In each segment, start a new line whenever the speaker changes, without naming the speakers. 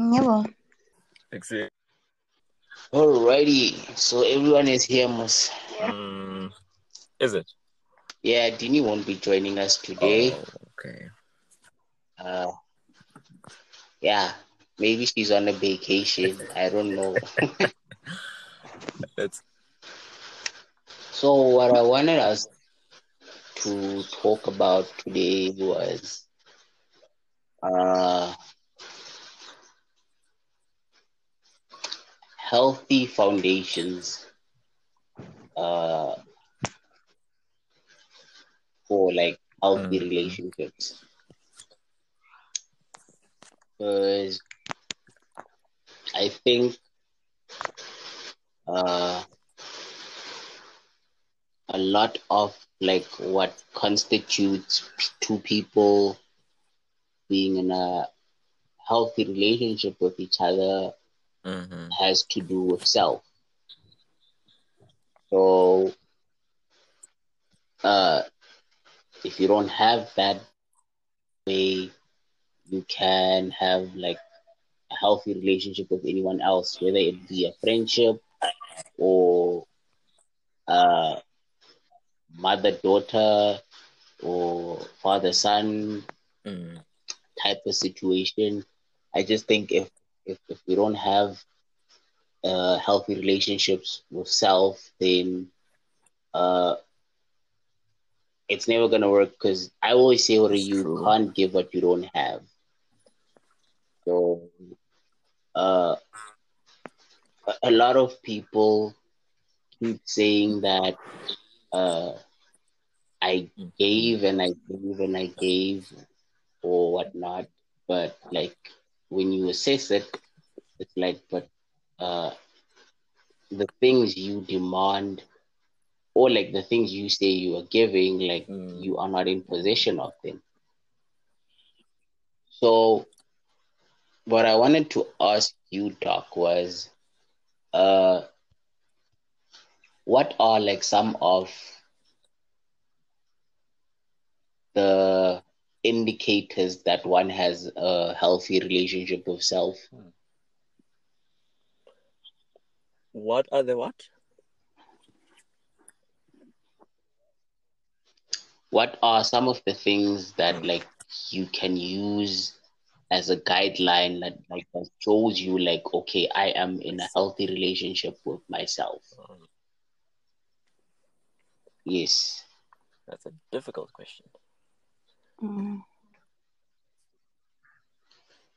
Yebo.
Exactly.
Alrighty, so everyone is here, Mus.
Mm, is it?
Yeah, Dini won't be joining us today.
Oh, okay.
Uh, yeah, maybe she's on a vacation. I don't know.
That's
so, what I wanted us to talk about today was uh, healthy foundations uh, for like healthy
Mhm.
relationships. Because I think uh, a lot of like what constitutes two people being in a healthy relationship with each other
hmm
has to do with self. So, uh, if you don't have that way, you can have like a healthy relationship with anyone else, whether it be a friendship or uh, mother daughter or father son
mm
type of situation. I just think if if, if we don't have uh, healthy relationships with self, then uh, it's never gonna work. Because I always say, "What you
True.
can't give what you don't have." So, uh, a, a lot of people keep saying that uh, I gave and I gave and I gave or whatnot, but like when you assess it, it's like, but uh, the things you demand or like the things you say you are giving, like
Mm.
you are not in possession of them. So, what I wanted to ask you, Doc, was uh, what are like some of the indicators that one has a healthy relationship with self?
What are the what?
What are some of the things that like you can use as a guideline that like that shows you like okay, I am in a healthy relationship with myself?
Um,
Yes.
that's a difficult question.
Mm.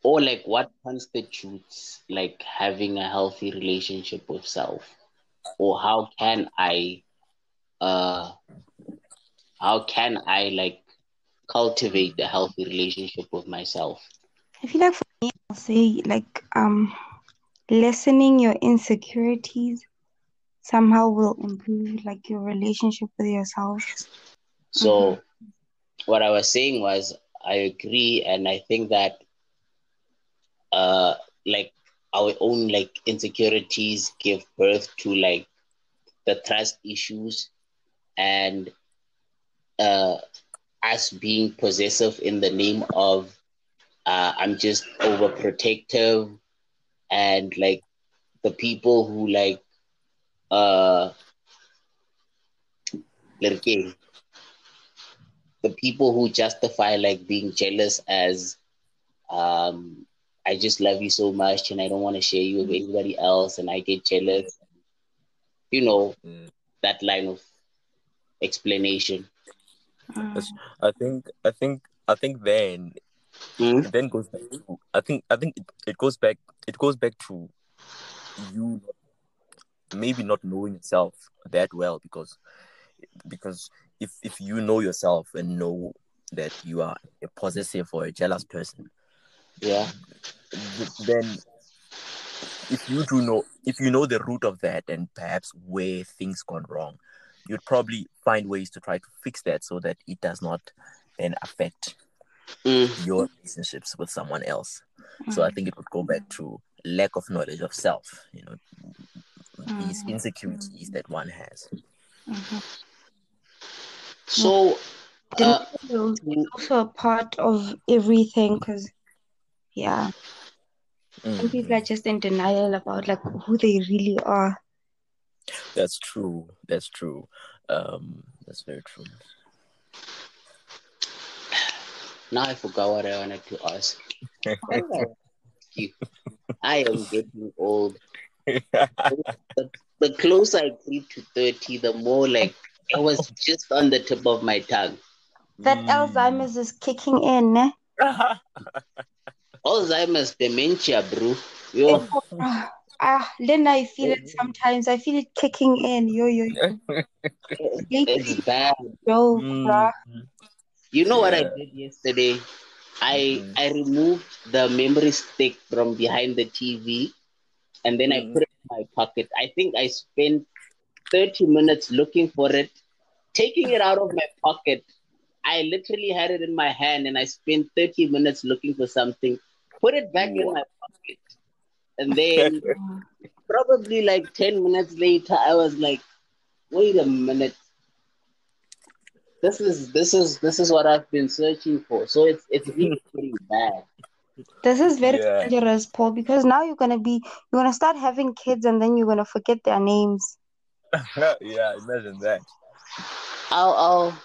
Or like what constitutes like having a healthy relationship with self? Or how can I uh how can I like cultivate a healthy relationship with myself?
I feel like for me, I'll say like um, lessening your insecurities somehow will improve like your relationship with yourself.
So what I was saying was I agree and I think that uh like our own like insecurities give birth to like the trust issues and uh us being possessive in the name of uh I'm just overprotective and like the people who like uh like, the people who justify like being jealous as um I just love you so much and I don't want to share you with anybody else and I get jealous. You know,
Mm.
that line of explanation.
Mm.
I think I think I think then
Mm?
it then goes back to I think I think it, it goes back it goes back to you maybe not knowing yourself that well because because if if you know yourself and know that you are a possessive or a jealous person
Yeah.
then if you do know if you know the root of that and perhaps where things gone wrong you'd probably find ways to try to fix that so that it does not then affect
Mm.
your relationships with someone else so i think it would go back to lack of knowledge of self you know these
Mhm.
insecurities that one has
Mhm.
So uh,
Denial also a part of everything because, yeah. Some people are just in denial about like who they really are.
That's true. That's true. Um, that's very true.
Now I forgot what I wanted to ask. I am getting old. The, the closer I get to 30, the more like it was just on the tip of my tongue.
That
Mm.
Alzheimer's is kicking in. Eh?
Alzheimer's dementia, bro. Yo,
Ah, then I feel it sometimes. I feel it kicking in. Yo, yo, yo.
it's bad.
Yo,
Mm.
You know what I did yesterday? I
Mhm.
I removed the memory stick from behind the TV and then I
Mhm.
put it in my pocket. I think I spent 30 minutes looking for it, taking it out of my pocket. I literally had it in my hand and I spent 30 minutes looking for something, put it back in my pocket. And then probably like 10 minutes later, I was like, wait a minute. This is this is this is what I've been searching for. So it's it's really pretty bad.
This is very
Yeah.
dangerous, Paul, because now you're gonna be you're gonna start having kids and then you're gonna forget their names.
yeah, imagine that.
I'll I'll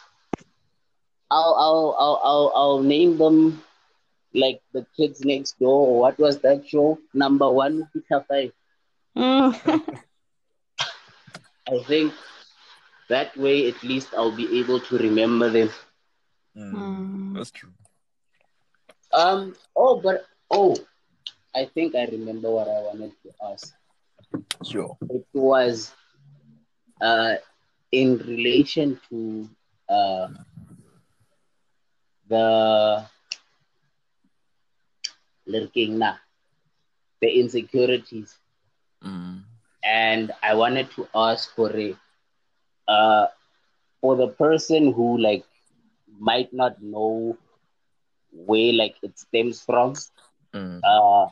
I'll I'll I'll I'll, I'll name them like the kids next door or what was that show? Number one Peter Five.
Mm.
I think that way at least I'll be able to remember them.
Mm,
Mm.
That's true.
Um oh but oh I think I remember what I wanted to ask.
Sure.
it was uh, in relation to uh, the lurking na, the insecurities,
Mm.
and I wanted to ask for a uh, for the person who like might not know where like it stems from.
Mm.
uh,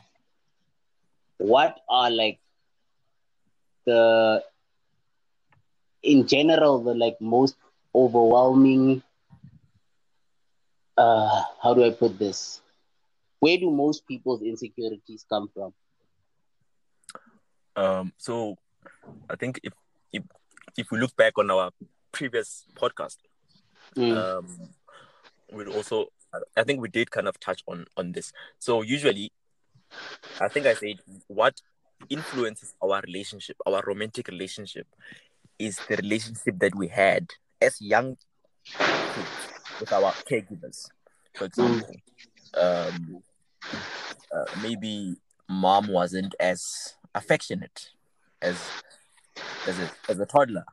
what are like the in general the like most overwhelming uh how do i put this? Where do most people's insecurities come from?
Um, so I think if if if we look back on our previous podcast,
Mm,
um, we'll also I think we did kind of touch on on this. So usually, I think I said what influences our relationship, our romantic relationship, is the relationship that we had as young kids with our caregivers. For example, um, uh, maybe mom wasn't as affectionate as as a as a toddler.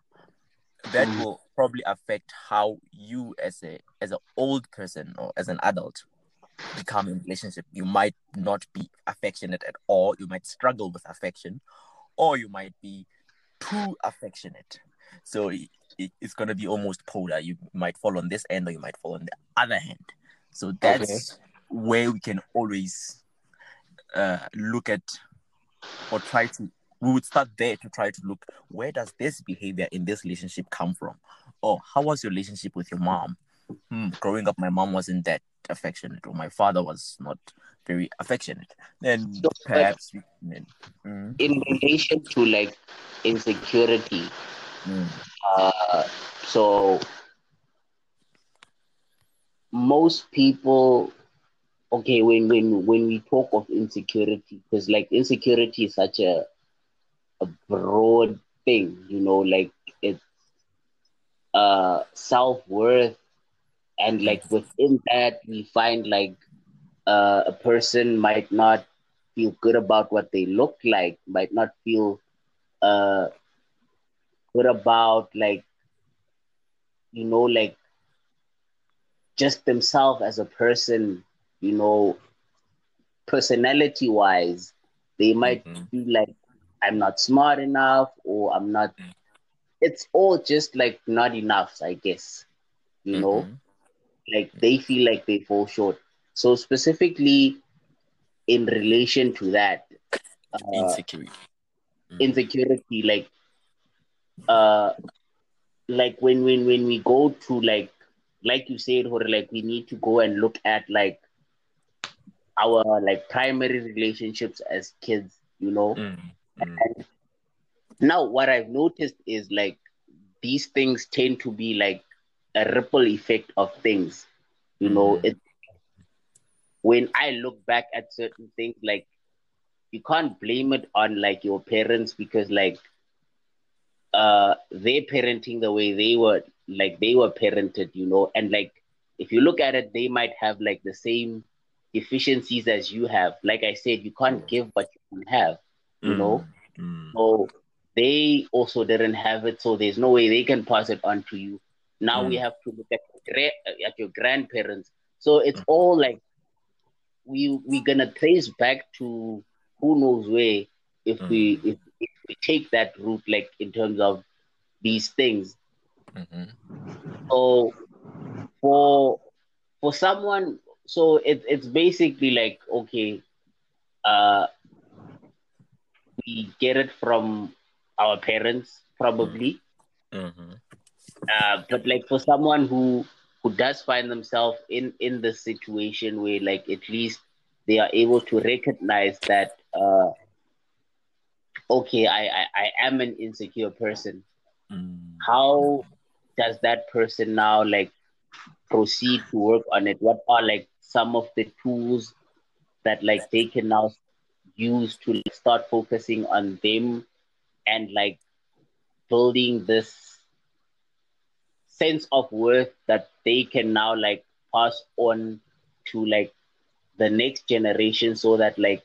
That
Mm.
will probably affect how you as a as an old person or as an adult become in relationship. You might not be affectionate at all. You might struggle with affection, or you might be too affectionate. So it, it- it's gonna be almost polar. You might fall on this end, or you might fall on the other hand. So that's where we can always uh, look at or try to we would start there to try to look where does this behavior in this relationship come from or how was your relationship with your mom hmm, growing up my mom wasn't that affectionate or my father was not very affectionate. Then
So,
perhaps can, mm,
in relation to like insecurity
mm,
uh so most people okay when when when we talk of insecurity because like insecurity is such a a broad thing you know like it's uh self-worth and like within that we find like uh, a person might not feel good about what they look like might not feel uh good about like you know like just themselves as a person you know personality wise they might
Mhm.
feel like i'm not smart enough or i'm not
Mm.
it's all just like not enough i guess you know
mhm,
like they feel like they fall short so specifically in relation to that uh,
insecurity Mm.
insecurity like uh like when when when we go to like like you said or like we need to go and look at like our like primary relationships as kids, you know.
Mm, mm,
And now what I've noticed is like these things tend to be like a ripple effect of things. You know,
Mhm.
When I look back at certain things, like you can't blame it on like your parents because like uh they're parenting the way they were like they were parented, you know, and like if you look at it, they might have like the same deficiencies as you have. Like I said, you can't give what you don't have, you know.
mm,
So they also didn't have it, so there's no way they can pass it on to you. Now we
Mm.
have to look at at your grandparents. So it's all like we we're gonna trace back to who knows where if we if, if we take that route, like in terms of these things.
mhm,
So for for someone, so it, it's basically like okay, uh, we get it from our parents probably,
mhm,
uh, but like for someone who who does find themselves in in the situation where like at least they are able to recognize that uh, okay, I, I I am an insecure person.
mm,
how does that person now like proceed to work on it what are like some of the tools that like they can now use to like, start focusing on them and like building this sense of worth that they can now like pass on to like the next generation so that like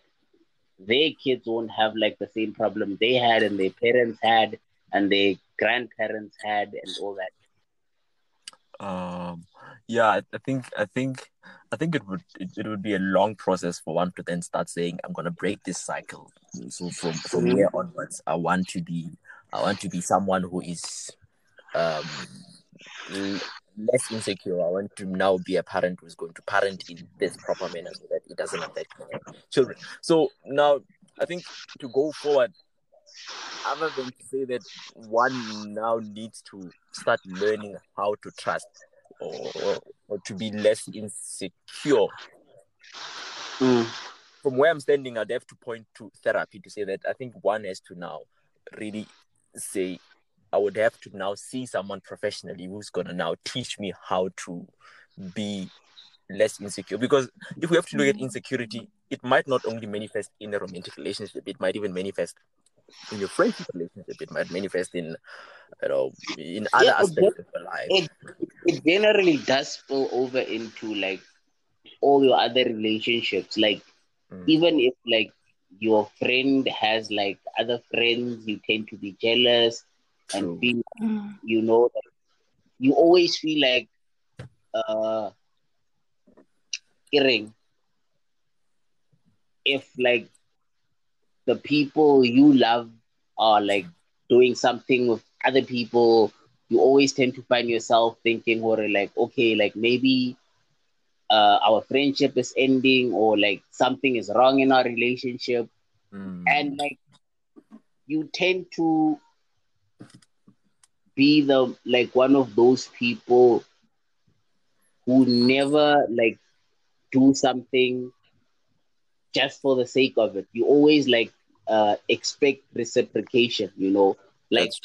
their kids won't have like the same problem they had and their parents had and their grandparents had and all that.
Um, yeah, I I think I think I think it would it, it would be a long process for one to then start saying I'm gonna break this cycle. So from from
Mhm.
here onwards, I want to be I want to be someone who is um less insecure. I want to now be a parent who's going to parent in this proper manner so that it doesn't affect my children. So now I think to go forward, other than to say that one now needs to start learning how to trust or, or, or to be less insecure.
Mm.
From where I'm standing, I'd have to point to therapy to say that I think one has to now really say, I would have to now see someone professionally who's to now teach me how to be less insecure. Because if we have to look at insecurity, it might not only manifest in a romantic relationship, it might even manifest in your friendship relationship, it might manifest in you know in other
Yeah,
aspects of your life.
It it generally does spill over into like all your other relationships. Like
Mm.
even if like your friend has like other friends, you tend to be jealous
True.
and feel
Mm.
you know like, you always feel like uh hearing if like the people you love are like doing something with other people you always tend to find yourself thinking or like okay like maybe uh, our friendship is ending or like something is wrong in our relationship
Mm.
and like you tend to be the like one of those people who never like do something just for the sake of it. You always like uh expect reciprocation you know? Like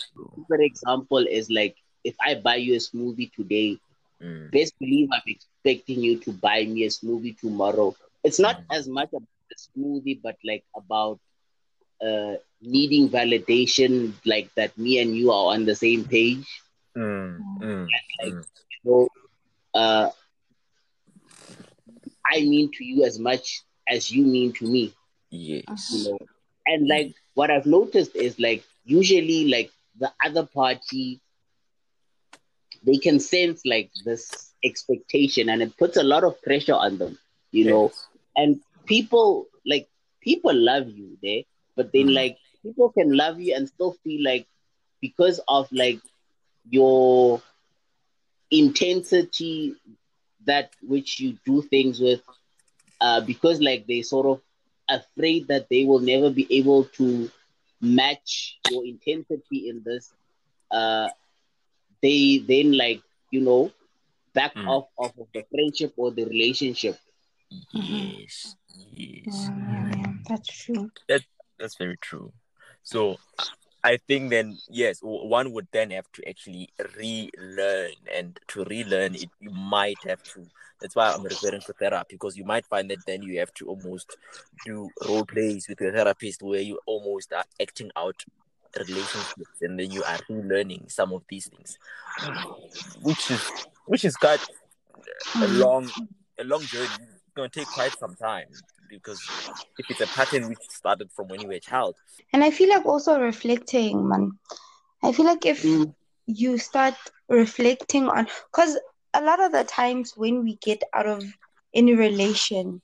for example is like if i buy you a smoothie today
Mm.
best believe i'm expecting you to buy me a smoothie tomorrow. It's not as much about the smoothie but like about uh needing validation like that me and you are on the same page
Mm. Mm.
like
Mm.
so uh i mean to you as much as you mean to me
Yes.
you know and like what i've noticed is like usually like the other party they can sense like this expectation and it puts a lot of pressure on them you know and people like people love you there but then
Mm.
like people can love you and still feel like because of like your intensity that which you do things with uh because like they sort of afraid that they will never be able to match your intensity in this uh they then like you know back
Mm.
off off of the friendship or the relationship
Yes, yes,
Yeah, yeah, yeah. That's true.
That's very true. So I think then yes, one would then have to actually relearn, and to relearn it, you might have to. That's why I'm referring to therapy because you might find that then you have to almost do role plays with your therapist where you almost are acting out relationships, and then you are relearning some of these things, which is which is quite a
Mm.
long a long journey. It's gonna take quite some time because if it's a pattern which started from when you were a child,
And I feel like also reflecting, man. I feel like if
Mm.
you start reflecting on, because a lot of the times when we get out of any relation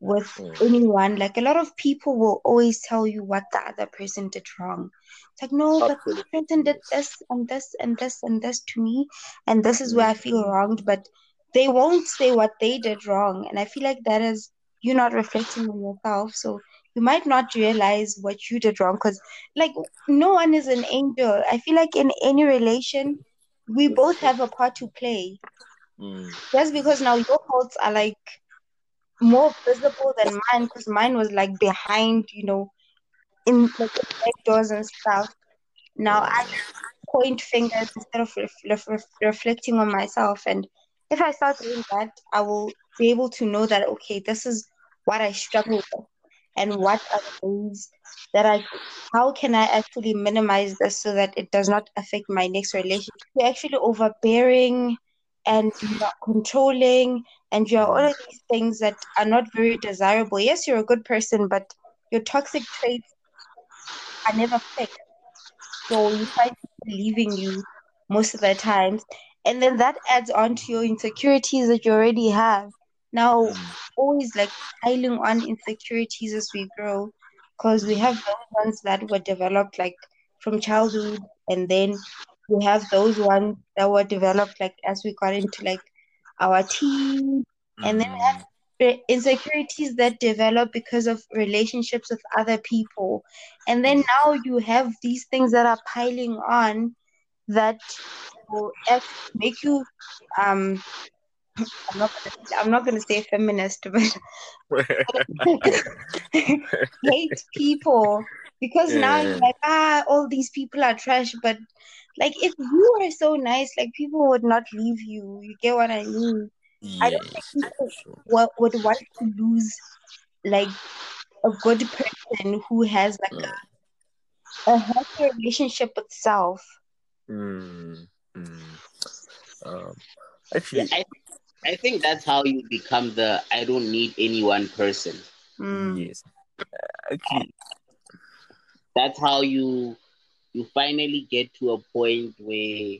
with
Mm.
anyone, like a lot of people will always tell you what the other person did wrong. It's like, no, but this person did this and this and this and this to me, and this is where I
Mm.
feel wronged, but they won't say what they did wrong. And I feel like that is you not reflecting on yourself. So you might not realize what you did wrong because, like, no one is an angel. I feel like in any relation, we both have a part to play.
Mm.
Just because now your faults are like more visible than mine because mine was like behind, you know, in like doors and stuff. Now I point fingers instead of ref- ref- ref- reflecting on myself. And if I start doing that, I will be able to know that, okay, this is what I struggle with and what are ways that I, how can I actually minimize this so that it does not affect my next relationship? You're actually overbearing and you're controlling and you're all of these things that are not very desirable. Yes, you're a good person, but your toxic traits are never fixed. So you find people leaving you most of the times. And then that adds on to your insecurities that you already have. Now,
Mm.
always like piling on insecurities as we grow, because we have those ones that were developed like from childhood, and then we have those ones that were developed like as we got into like our teens, and then we have
Mm.
insecurities that develop because of relationships with other people. And then now you have these things that are piling on that will make you um I'm not gonna, I'm not gonna say feminist, but hate people because now you're like ah all these people are trash, but like if you were so nice, like people would not leave you. You get what I mean? I don't think
yes,
people would want to lose like a good person who has like
Mm.
a, a healthy relationship with self.
Mm. Mm. Um,
Yeah,
actually,
I I think that's how you become the I don't need any one person.
Mm.
yes. Okay.
That's how you you finally get to a point where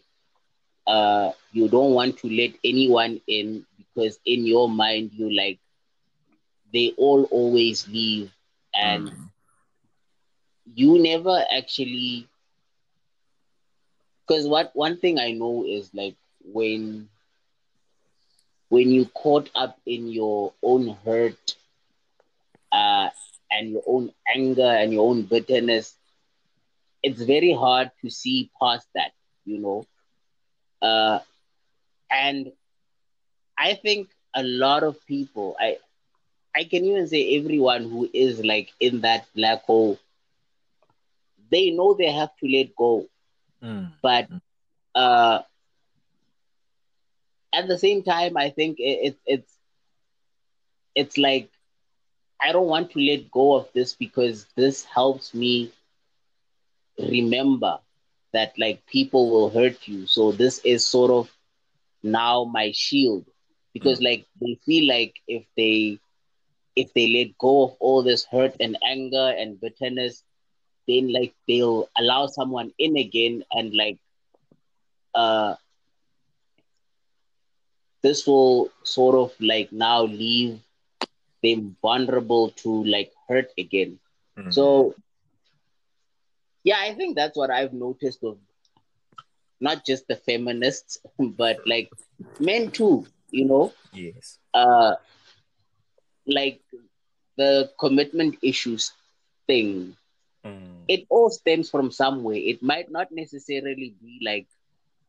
uh you don't want to let anyone in because in your mind you like they all always leave and
mm.
you never actually because what one thing I know is like when when you caught up in your own hurt uh and your own anger and your own bitterness, it's very hard to see past that, you know. Uh and I think a lot of people I I can even say everyone who is like in that black hole, they know they have to let go.
Mm.
But uh at the same time I think it, it it's it's like I don't want to let go of this because this helps me remember that like people will hurt you. So this is sort of now my shield because like they feel like if they if they let go of all this hurt and anger and bitterness, then like they'll allow someone in again and like uh this will sort of like now leave them vulnerable to like hurt again.
Mm.
So yeah, I think that's what I've noticed of not just the feminists, but like men too, you know,
yes.
uh like the commitment issues thing.
Mm.
It all stems from somewhere. It might not necessarily be like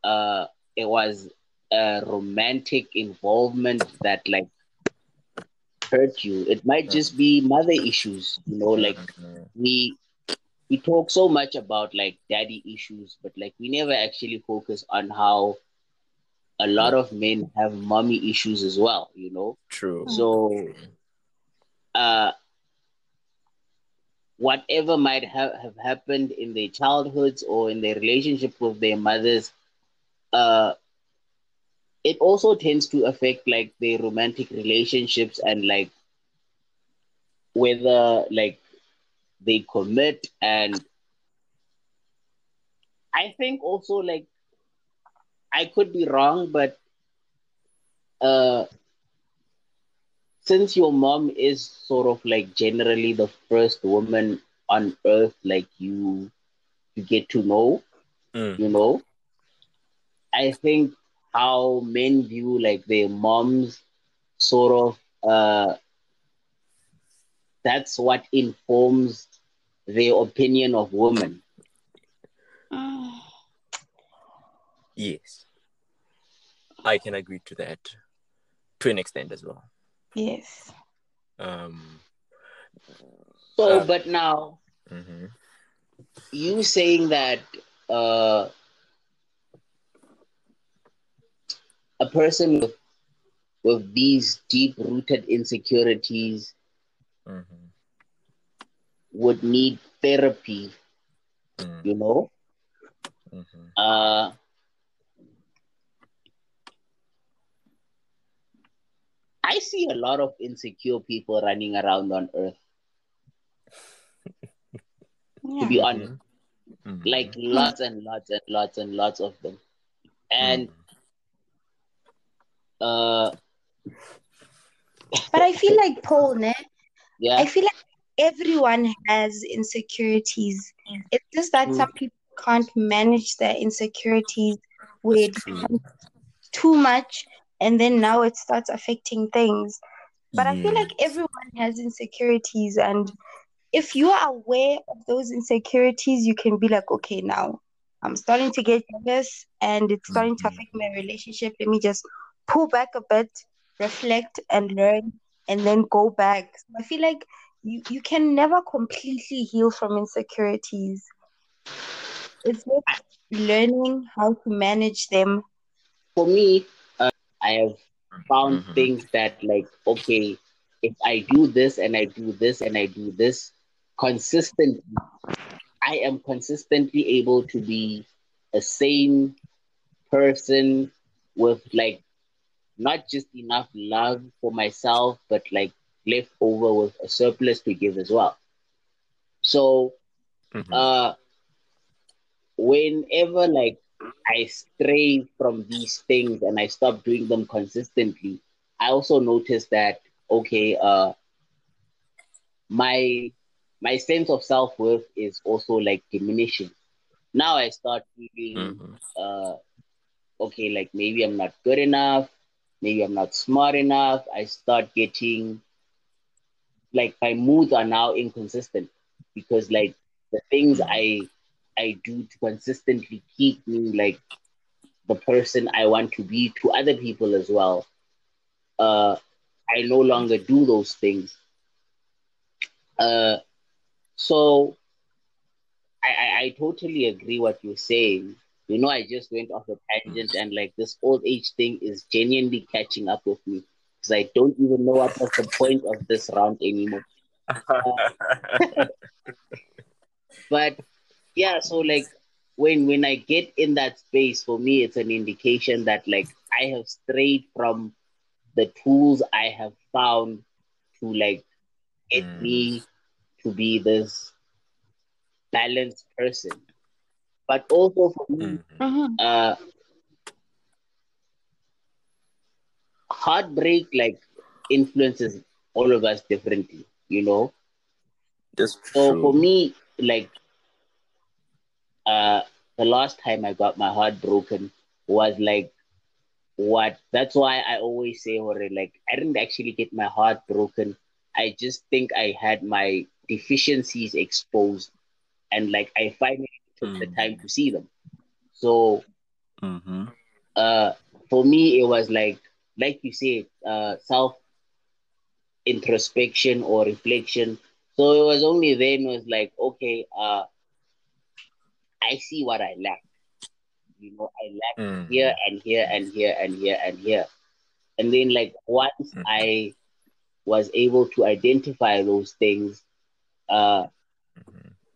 uh it was a romantic involvement that like hurt you. It might just be mother issues, you know, like we we talk so much about like daddy issues, but like we never actually focus on how a lot of men have mommy issues as well, you know.
True.
So uh whatever might have, have happened in their childhoods or in their relationship with their mothers, uh it also tends to affect like their romantic relationships and like whether like they commit and I think also like I could be wrong, but uh since your mom is sort of like generally the first woman on earth like you you get to know,
Mm.
you know, I think how men view like their moms sort of uh that's what informs their opinion of women.
Yes. I can agree to that to an extent as well.
Yes.
Um.
So
Uh,
but now
mhm.
you saying that uh, a person with, with these deep rooted insecurities
Mhm.
would need therapy,
Mm.
you know?
Mhm.
Uh, I see a lot of insecure people running around on earth, to be honest.
Mhm.
Like lots and lots and lots and lots of them. And uh,
But I feel like Paul, ne?
yeah,
I feel like everyone has insecurities. It's just that
True.
some people can't manage their insecurities where it
That's true.
becomes too much and then now it starts affecting things. But I feel like everyone has insecurities and if you are aware of those insecurities, you can be like, okay, now I'm starting to get jealous and it's starting to
Mhm.
affect my relationship. Let me just pull back a bit, reflect and learn, and then go back. So I feel like you, you can never completely heal from insecurities. It's just learning how to manage them.
for me, uh, I have found
Mhm.
things that like okay if i do this and i do this and i do this consistently i am consistently able to be a sane person with like not just enough love for myself but like left over with a surplus to give as well so
Mhm.
uh whenever like I stray from these things and I stop doing them consistently, I also notice that okay, uh my my sense of self worth is also like diminishing. Now I start feeling
Mhm.
uh okay, like maybe I'm not good enough, maybe I'm not smart enough. I start getting like my moods are now inconsistent because like the things
Mhm.
I I do to consistently keep me like the person I want to be to other people as well. Uh, I no longer do those things. Uh, so I, I, I totally agree what you're saying. You know, I just went off a tangent and like this old age thing is genuinely catching up with me because I don't even know what was the point of this round anymore. But yeah, so like when when I get in that space, for me, it's an indication that like I have strayed from the tools I have found to like get
Mm.
me to be this balanced person. But also for me,
Mhm.
Mhm.
uh, heartbreak like influences all of us differently, you know.
That's
So
true.
for me, like uh, the last time I got my heart broken was like what. That's why I always say, or like I didn't actually get my heart broken. I just think I had my deficiencies exposed, and like I finally took the
Mm.
time to see them. So
Mhm.
uh, for me, it was like like you said, uh, self introspection or reflection. So it was only then was like, okay, uh, I see what I lack. You know, I lack
Mm.
here and here and here and here and here. And then like once
Mhm.
I was able to identify those things, uh.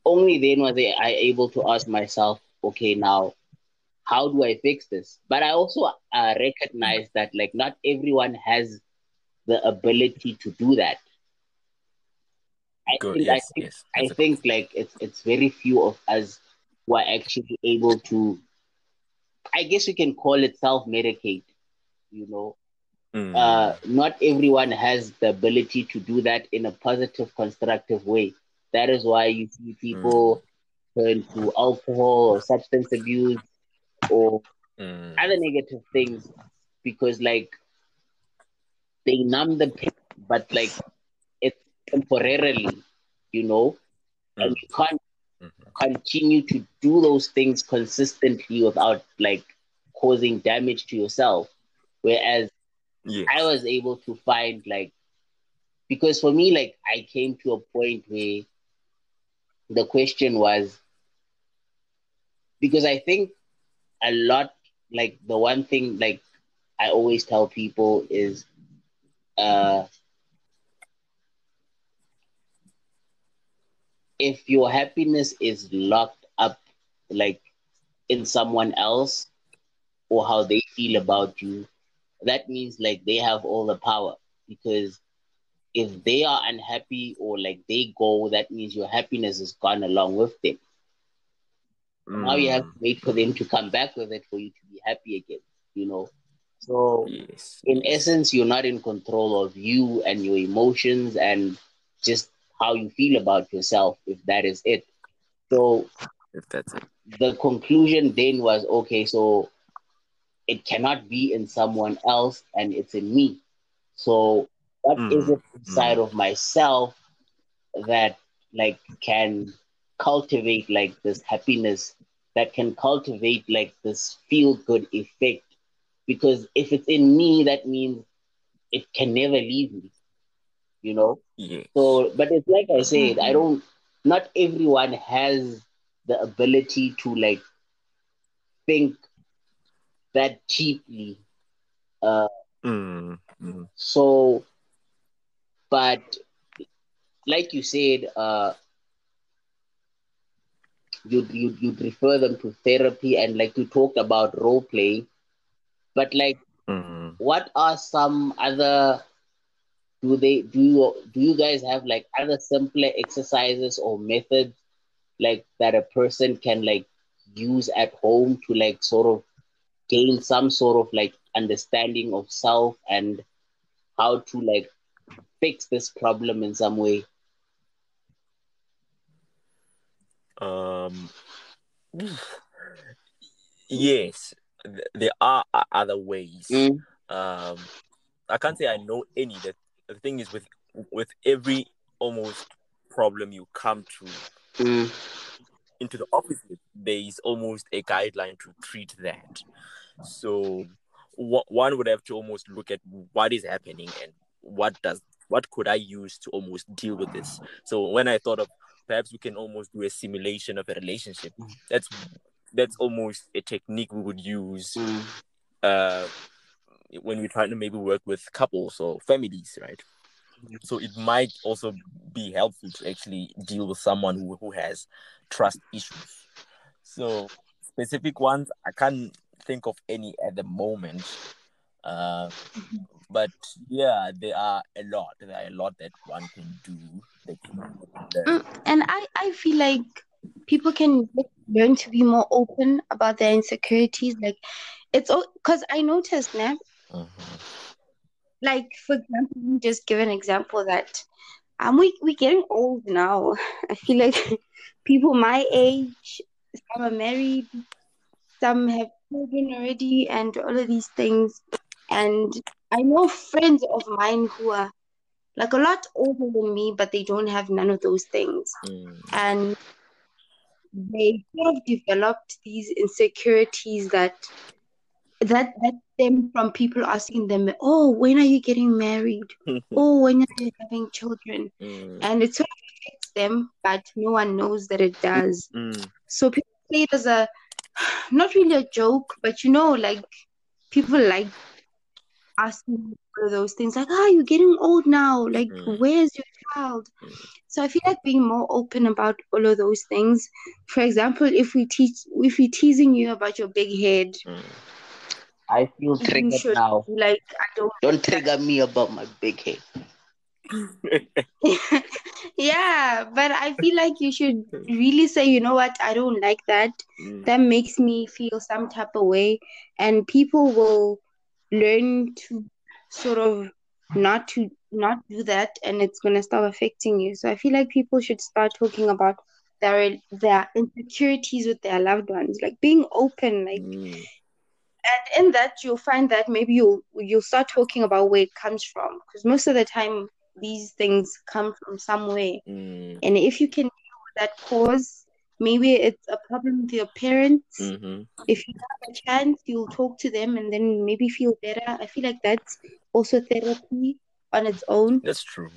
Only then was I I able to ask myself, okay, now how do I fix this? But I also uh, recognize that like not everyone has the ability to do that. I
Good.
think I
Yes.
think
Yes.
I think like it's it's very few of us who are actually able to. I guess we can call it self medicate. You know,
Mm.
uh, not everyone has the ability to do that in a positive, constructive way. That is why you see people turn to alcohol or substance abuse or
Mm.
other negative things because, like, they numb the pain, but like it's temporarily, you know, and
Mm.
you can't
Mhm.
continue to do those things consistently without like causing damage to yourself. Whereas
Yes.
I was able to find like because for me, like I came to a point where the question was because I think a lot like the one thing like I always tell people is uh if your happiness is locked up like in someone else or how they feel about you, that means like they have all the power because if they are unhappy or like they go, that means your happiness is gone along with them. Now you have
Mm.
to wait for them to come back with it for you to be happy again, you know. So
Yes.
in essence, you're not in control of you and your emotions and just how you feel about yourself, if that is it. So
If that's it.
the conclusion then was okay, so it cannot be in someone else and it's in me. So what is
Mm,
it inside
mm.
of myself that like can cultivate like this happiness that can cultivate like this feel good effect because if it's in me that means it can never leave me you know
Yes.
so but it's like i said i
Mhm.
don't not everyone has the ability to like think that cheaply uh
Mm, mm.
so but like you said uh you'd, you'd, you'd refer them to therapy and like you talked about role play, but like
Mm.
what are some other do they do you do you guys have like other simpler exercises or methods like that a person can like use at home to like sort of gain some sort of like understanding of self and how to like fix this problem in some way
Um. Yes, th- there are other ways.
Mm,
Um, I can't say I know any. The, the thing is, with with every almost problem you come to
mm,
into the office there is almost a guideline to treat that. So one would have to almost look at what is happening and what does what could I use to almost deal with this. So when I thought of perhaps we can almost do a simulation of a relationship, that's that's almost a technique we would use
mm,
uh, when we're trying to maybe work with couples or families, right? So it might also be helpful to actually deal with someone who, who has trust issues. So specific ones, I can't think of any at the moment. Uh, but yeah, there are a lot. There are a lot that one can do.
Mm, and I, I feel like people can learn to be more open about their insecurities. Like it's all because I noticed now,
Mhm.
like for example, just give an example that um we we're getting old now. I feel like people my age, some are married, some have children already, and all of these things. And I know friends of mine who are like a lot older than me, but they don't have none of those things.
Mm.
And they sort of developed these insecurities that that that stem from people asking them, "Oh, when are you getting married? oh, when are you having children?"
Mm,
And it sort of affects them, but no one knows that it does.
mm,
So people say it as a not really a joke, but you know, like people like asking for those things, like, "Ah, you're getting old now. Like,
Mm.
where's your child?"
Mm.
So I feel like being more open about all of those things. For example, if we teach, if we're teasing you about your big head,
mm.
I feel triggered
should
now.
like, "I don't."
Don't trigger me about my big head.
yeah, but I feel like you should really say, you know what, I don't like that.
Mm,
That makes me feel some type of way, and people will learn to sort of not to not do that, and it's gonna start affecting you. So I feel like people should start talking about their their insecurities with their loved ones, like being open, like
mm,
and in that you'll find that maybe you'll you'll start talking about where it comes from because most of the time these things come from somewhere.
Mm,
and if you can deal with that cause maybe it's a problem with your parents
mhm.
if you have a chance you'll talk to them and then maybe feel better i feel like that's also therapy on its own
That's true.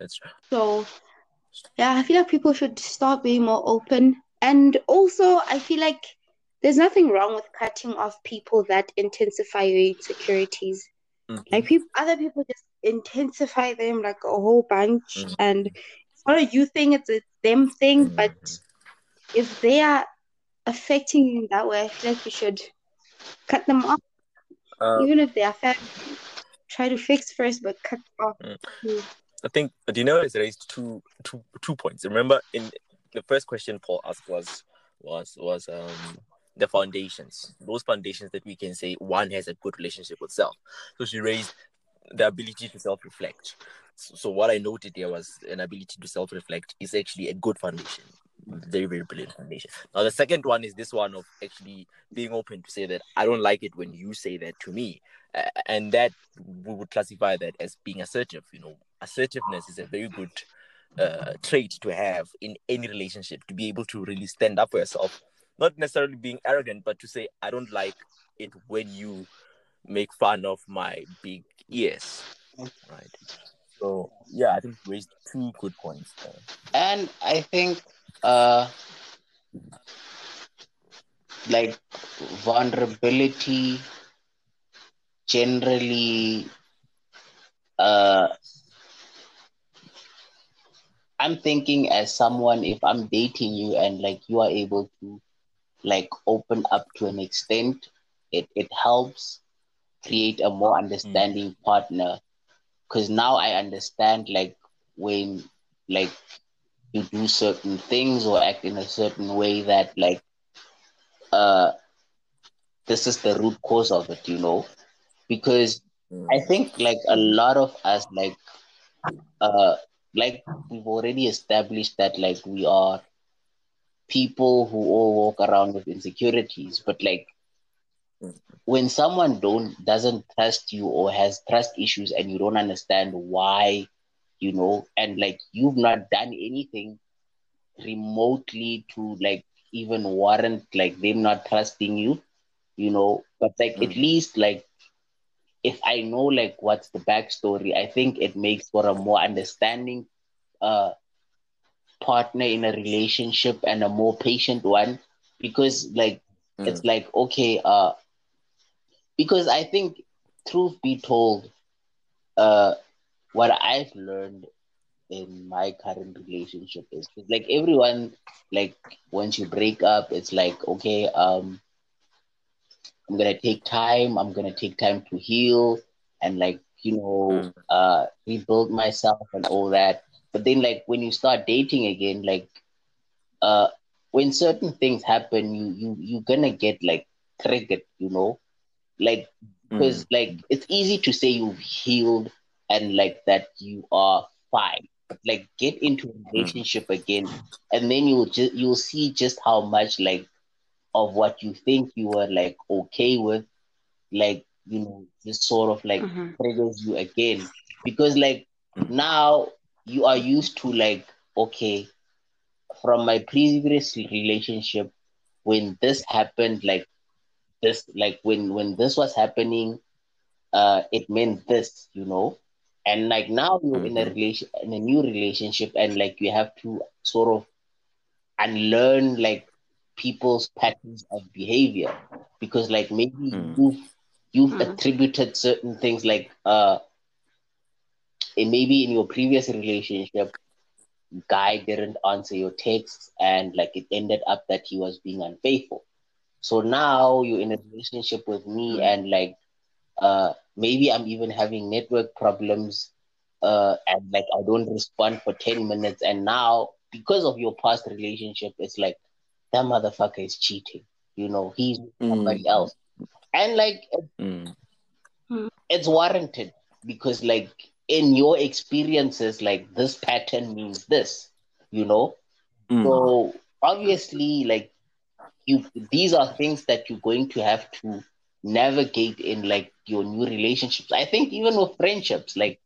That's true.
so yeah i feel like people should start being more open and also i feel like there's nothing wrong with cutting off people that intensify your insecurities
Mhm.
like people other people just intensify them like a whole bunch
Mhm.
and it's not a you thing it's a them thing
Mhm.
but if they are affecting you in that way i feel like you should cut them off
Uh,
even if they are family try to fix first but cut off
Mm. I think Dino has raised two two two points. Remember, in the first question Paul asked was was was um the foundations, those foundations that we can say one has a good relationship with self. So she raised the ability to self reflect. So, so what I noted there was an ability to self reflect is actually a good foundation. Very, very brilliant foundation. Now the second one is this one of actually being open to say that I don't like it when you say that to me. Uh, and that we would classify that as being assertive. You know, assertiveness is a very good uh, trait to have in any relationship to be able to really stand up for yourself, not necessarily being arrogant, but to say, I don't like it when you make fun of my big ears. Right. So, yeah, I think raised two good points there.
And I think uh like vulnerability generally uh I'm thinking as someone if I'm dating you and like you are able to like open up to an extent, it, it helps create a more understanding partner. Cause now I understand like when like you do certain things or act in a certain way that like uh this is the root cause of it, you know? Because
Mm.
I think like a lot of us like uh like we've already established that like we are people who all walk around with insecurities but like
Mm.
when someone don't doesn't trust you or has trust issues and you don't understand why you know and like you've not done anything remotely to like even warrant like them not trusting you you know but like at
Mm.
least like if i know like what's the backstory i think it makes for a more understanding uh partner in a relationship and a more patient one because like
Mm.
it's like okay uh because i think truth be told uh what i've learned in my current relationship is like everyone like once you break up it's like okay um i'm gonna take time i'm gonna take time to heal and like you know
Mm.
uh rebuild myself and all that. But then like when you start dating again like uh when certain things happen you you you're gonna get like triggered you know? Like because like it's easy to say you've healed and like that you are fine like get into a relationship again and then you'll just you'll see just how much like of what you think you were like okay with like you know just sort of like
Mhm.
triggers you again because like now you are used to like okay from my previous relationship when this happened like this like when when this was happening, uh, it meant this, you know. And like now you're in a
Mhm.
relation in a new relationship and like you have to sort of unlearn like people's patterns of behavior because like maybe
Mm.
you've you've
Mm.
attributed certain things like uh and maybe in your previous relationship guy didn't answer your texts and like it ended up that he was being unfaithful so now you're in a relationship with me
Mm.
and like uh maybe i'm even having network problems uh and like i don't respond for 10 minutes and now because of your past relationship it's like that motherfucker is cheating you know he's with somebody
Mm.
else and like
Mm.
it's warranted because like in your experiences like this pattern means this you know
Mm.
so obviously like you these are things that you're going to have to navigate in like your new relationships i think even with friendships like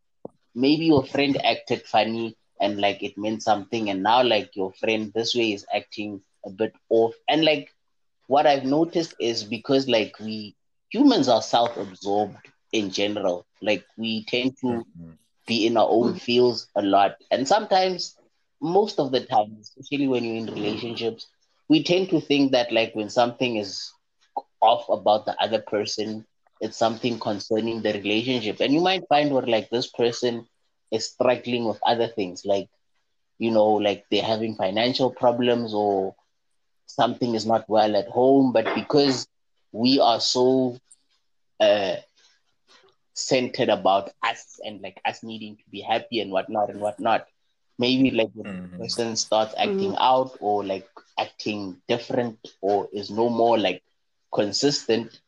maybe your friend acted funny and like it meant something and now like your friend this way is acting a bit off and like what i've noticed is because like we humans are self-absorbed in general like we tend to
Mhm.
be in our own fields a lot. And sometimes, most of the time, especially when you're in relationships, we tend to think that like when something is off about the other person, it's something concerning the relationship. And you might find where like this person is struggling with other things, like you know, like they're having financial problems or something is not well at home, but because we are so uh centered about us and like us needing to be happy and whatnot and whatnot. Maybe like when the
Mhm.
person starts acting out or like acting different or is no more like consistent,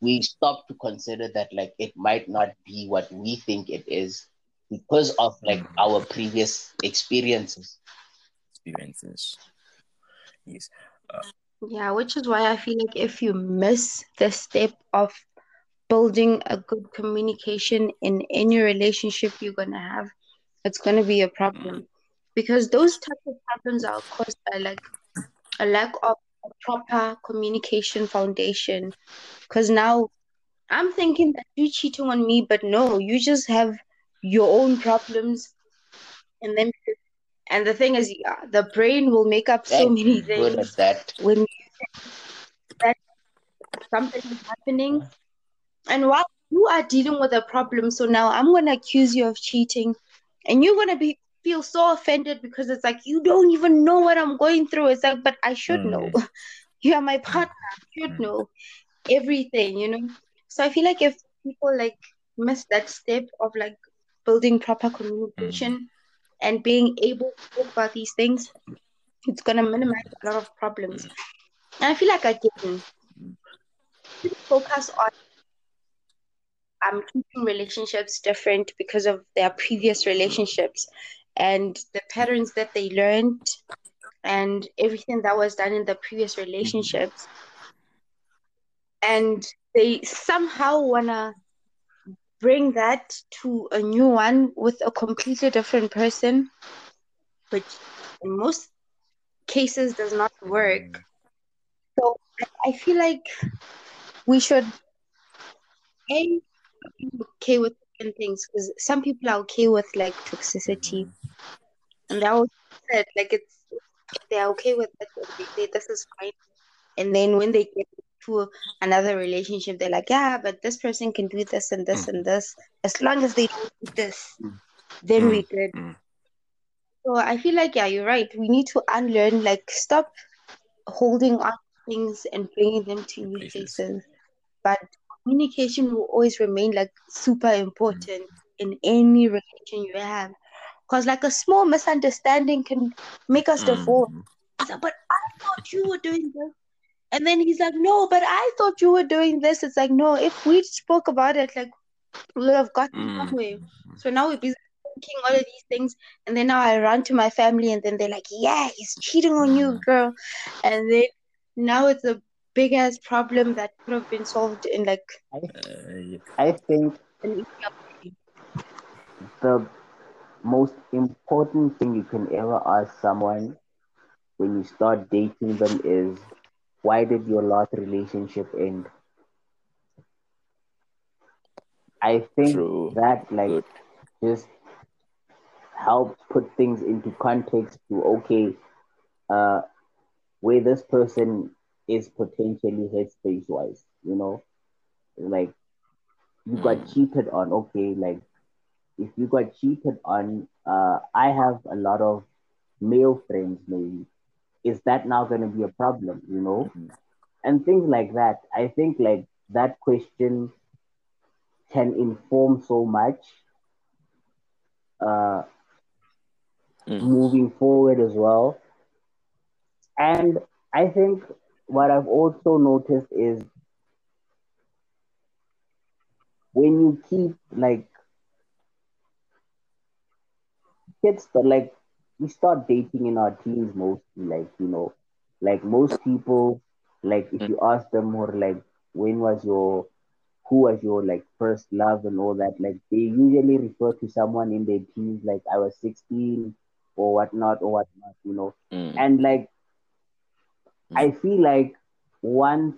we stop to consider that like it might not be what we think it is because of like
Mhm.
our previous experiences.
Experiences. Yes.
Yeah, which is why I feel like if you miss the step of building a good communication in any relationship you're gonna have, it's gonna be a problem. Because those type of problems are caused by like a lack of a proper communication foundation. Because now I'm thinking that you're cheating on me, but no, you just have your own problems, and then and the thing is, yeah, the brain will make up so many
Good at that.
when you that something is happening, and while you are dealing with a problem, so now I'm gonna accuse you of cheating, and you're gonna be feel so offended because it's like you don't even know what I'm going through. It's like, but I should know.
Mm.
You are my partner. I should
Mm.
know everything, you know. So I feel like if people like miss that step of like building proper communication and being able to talk about these things, it's gonna minimize a lot of problems. And I feel like again, focus on um keeping relationships different because of their previous relationships and the patterns that they learned and everything that was done in the previous mm-hmm. relationships. And they somehow wanna bring that to a new one with a completely different person, which in most cases does not work. Mm-hmm. So I, I feel like we should a be okay with different things because some people are okay with like toxicity mm. and they always said like it's they're okay with it. They say this is fine, and then when they get to another relationship, they're like, yeah, but this person can do this and this mm. and this. As long as they don't this, mm. then we good.
Mm.
So I feel like yeah, you're right. We need to unlearn, like stop holding on things and bringing them to new
Places.
places. But communication will always remain like super important in any relation you have. Cause like a small misunderstanding can make us divorce.
Mm.
Like, but I thought you were doing this. And then he's like, no, but I thought you were doing this. It's like, no, if we spoke about it, like we would have gotten
Mm.
somewhere. So now we're busy thinking all of these things, and then now I run to my family, and then they're like, "Yeah, he's cheating on you,
Mm.
girl," and then now it's a big ass problem that could have been solved in like
I,
Uh.
I think the most important thing you can ever ask someone when you start dating them is why did your last relationship end? I think
True.
that like
Good.
just helps put things into context to okay, uh, where this person is potentially headspace wise, you know, like you got
Mm.
cheated on. Okay, like if you got cheated on, uh, I have a lot of male friends. Maybe is that now going to be a problem? You know,
Mhm.
and things like that. I think like that question can inform so much uh,
Mm.
moving forward as well. And I think what I've also noticed is when you keep like kids, but like we start dating in our teens mostly, like you know, like most people, like if you ask them or like when was your who was your like first love and all that, like they usually refer to someone in their teens, like I was 16 or whatnot or whatnot, you know.
Mm.
And like I feel like once,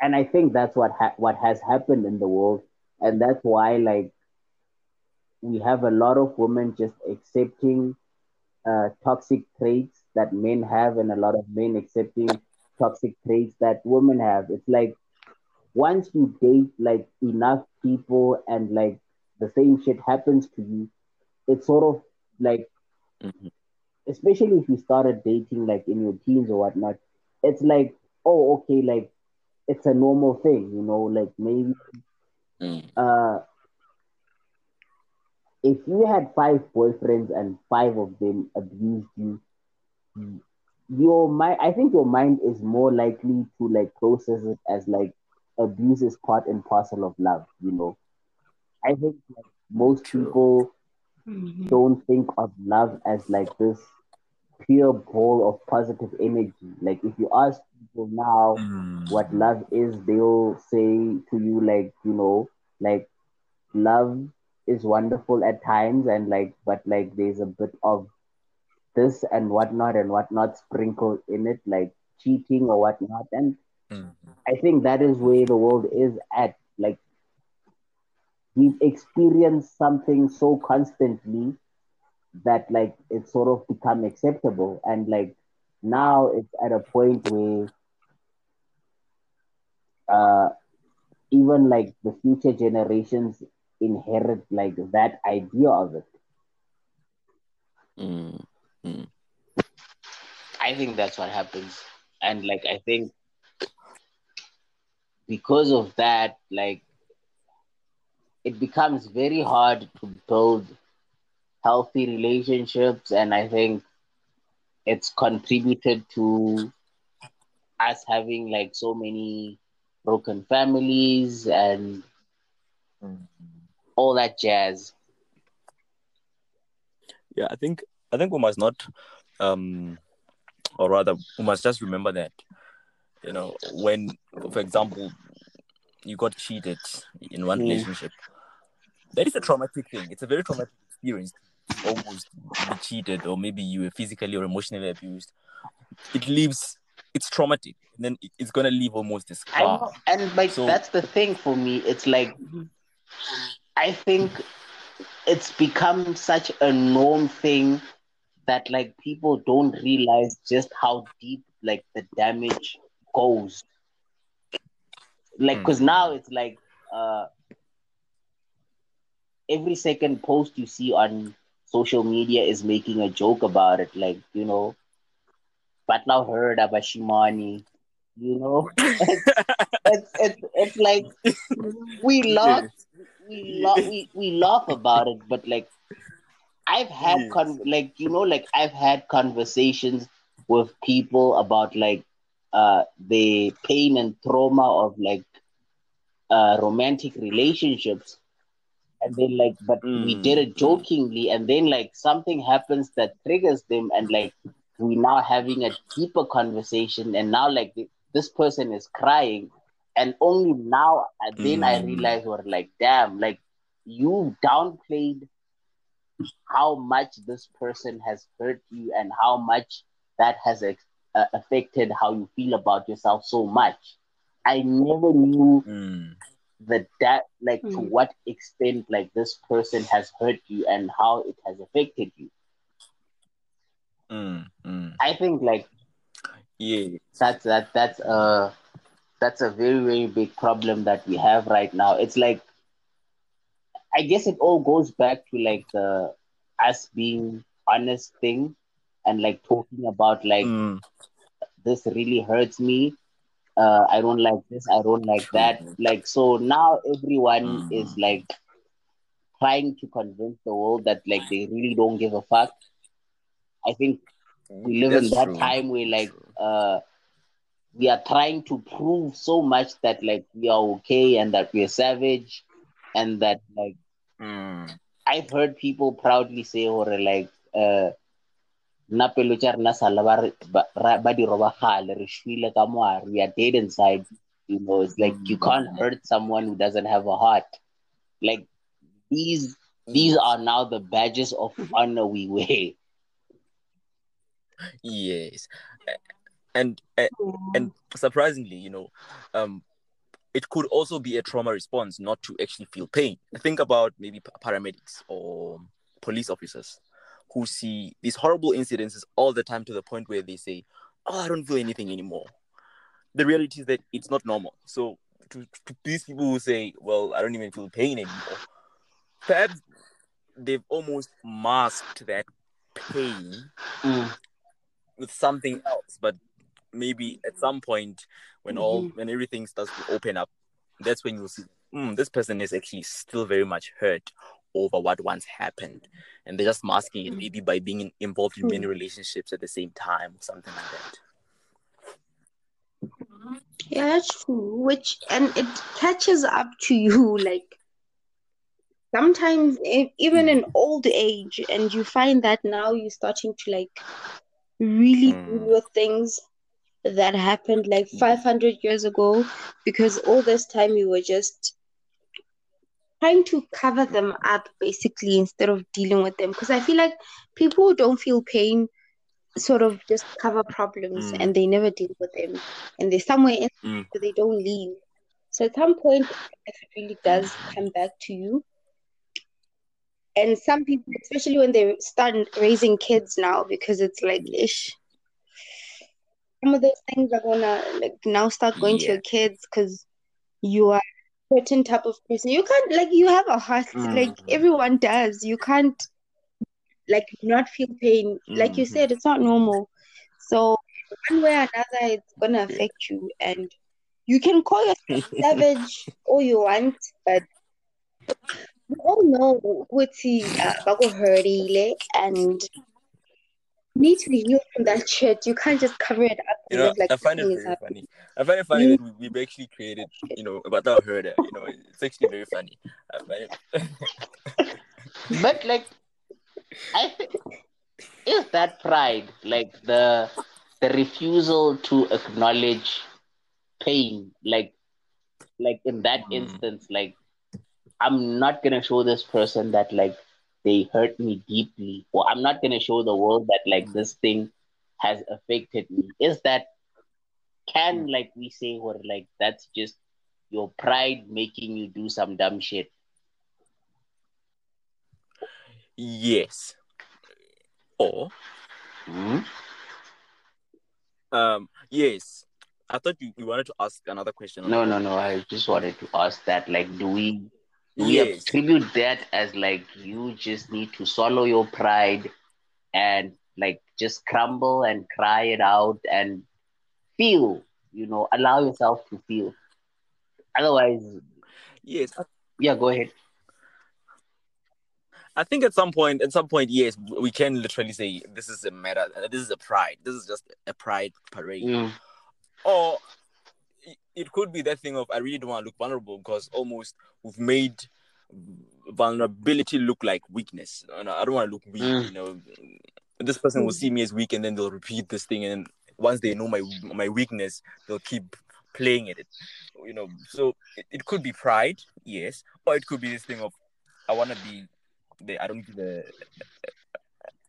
and I think that's what ha- what has happened in the world, and that's why like we have a lot of women just accepting uh, toxic traits that men have, and a lot of men accepting toxic traits that women have. It's like once you date like enough people and like the same shit happens to you, it's sort of like
Mhm.
Especially if you started dating like in your teens or whatnot, it's like, oh, okay, like it's a normal thing, you know, like maybe
Mm.
uh if you had five boyfriends and five of them abused you, your mind I think your mind is more likely to like process it as like abuse is part and parcel of love, you know. I think like most
True.
people
Mhm.
don't think of love as like this pure ball of positive energy. Like if you ask people now
Mm.
what love is, they'll say to you like, you know, like love is wonderful at times and like but like there's a bit of this and whatnot and whatnot sprinkled in it, like cheating or whatnot. And
Mm.
I think that is where the world is at. Like we've experienced something so constantly that like it's sort of become acceptable and like now it's at a point where uh even like the future generations inherit like that idea of it
Mm. Mm.
i think that's what happens and like i think because of that like it becomes very hard to build healthy relationships and i think it's contributed to us having like so many broken families and
Mm.
all that jazz.
Yeah, I think I think we must not, um, or rather, we must just remember that, you know, when, for example, you got cheated in one
Mm.
relationship, that is a traumatic thing. It's a very traumatic experience. Almost be cheated, or maybe you were physically or emotionally abused. It leaves. It's traumatic, and then it's gonna leave almost a
know,
scar.
and like
So-
that's the thing for me. It's like I think it's become such a norm thing that like people don't realize just how deep like the damage goes. Like, because
Mm.
now it's like uh, every second post you see on social media is making a joke about it. Like, you know, but now heard about Shimani. You know, it's, it's it's it's like we laugh we laugh we, we laugh about it, but like I've had con- like you know like I've had conversations with people about like uh the pain and trauma of like uh romantic relationships and then like but we
Mm,
did it
mm.
jokingly and then like something happens that triggers them and like we're now having a deeper conversation and now like th- this person is crying and only now uh, then I
Mm.
realize we're like damn like you downplayed how much this person has hurt you and how much that has ex- uh, affected how you feel about yourself so much. I never knew
Mm.
That that like to
Mm.
what extent like this person has hurt you and how it has affected you.
Mm. Mm.
I think like
Yeah.
that's that that's a that's a very very big problem that we have right now. It's like I guess it all goes back to like the us being honest thing and like talking about like
Mm.
this really hurts me. Uh, I don't like this. I don't like that. Like so now everyone
Mhm.
is like trying to convince the world that like they really don't give a fuck. I think we live in that
true.
time where like uh we are trying to prove so much that like we are okay and that we're savage and that like
Mm.
I've heard people proudly say or like uh nna pelo tša rena sala ba ba di re shwele ka moa we are dead inside you know it's like you can't hurt someone who doesn't have a heart like these these are now the badges of honor we wear
Yes. And and and surprisingly, you know, um, it could also be a trauma response not to actually feel pain. Think about maybe paramedics or police officers who see these horrible incidences all the time to the point where they say, "Oh, I don't feel anything anymore." The reality is that it's not normal. So to, to these people who say, "Well, I don't even feel pain anymore," perhaps they've almost masked that pain with something else but maybe at some point when all when everything starts to open up that's when you'll see mm, this person is actually still very much hurt over what once happened. And they're just masking it mm. maybe by being involved in many hmm. relationships at the same time or something like that.
Yeah, that's true. Which and it catches up to you like sometimes even in hmm. old age, and you find that now you're starting to like really
Mm.
deal with things that happened like hmm. 500 years ago because all this time you were just trying to cover them up basically instead of dealing with them. Because i feel like people who don't feel pain sort of just cover problems
Mm.
and they never deal with them. And they're somewhere in
Mm.
they don't leave. So at some point it really does come back to you and some people especially when they start raising kids now because it's like ish. Some of those things are gonna like now start going to your kids because you are certain type of person. You can't like you have a heart,
Mm.
like everyone does. You can't like not feel pain. Like you
Mhm.
said, it's not normal. So one way or another, it's gonna affect you, and you can call yourself savage all you want, but we all know ukuthi uh, and need to heal from that shit. You can't just cover it up
you
and
know
live like
i find it
nothing is
very
happening.
funny i find it funny
Mm.
that we, we've actually created you know about our herder you know it's actually very funny I find it...
but like I think is that pride like the the refusal to acknowledge pain like like in that
Mm.
instance like I'm not gonna show this person that like they hurt me deeply or I'm not gonna show the world that like this thing has affected me is that can like we say or like that's just your pride making you do some dumb shit
yes or
Hmm?
um yes i thought you, you wanted to ask another question
No, no, no. I just wanted to ask that. Like, do we we
Yes.
attribute that as like you just need to swallow your pride and like just crumble and cry it out and feel, you know, allow yourself to feel. Otherwise,
yes
yeah, go ahead.
I think at some point at some point yes we can literally say this is a matter this is a pride this is just a pride parade
Mm,
or it- it could be that thing of I really don't want to look vulnerable because almost we've made vulnerability look like weakness. And I don't want to look weak,
Mm.
you know. This person will see me as weak, and then they'll repeat this thing, and once they know my my weakness, they'll keep playing at it, you know. So it, it could be pride, yes, or it could be this thing of I want to be the I don't give a,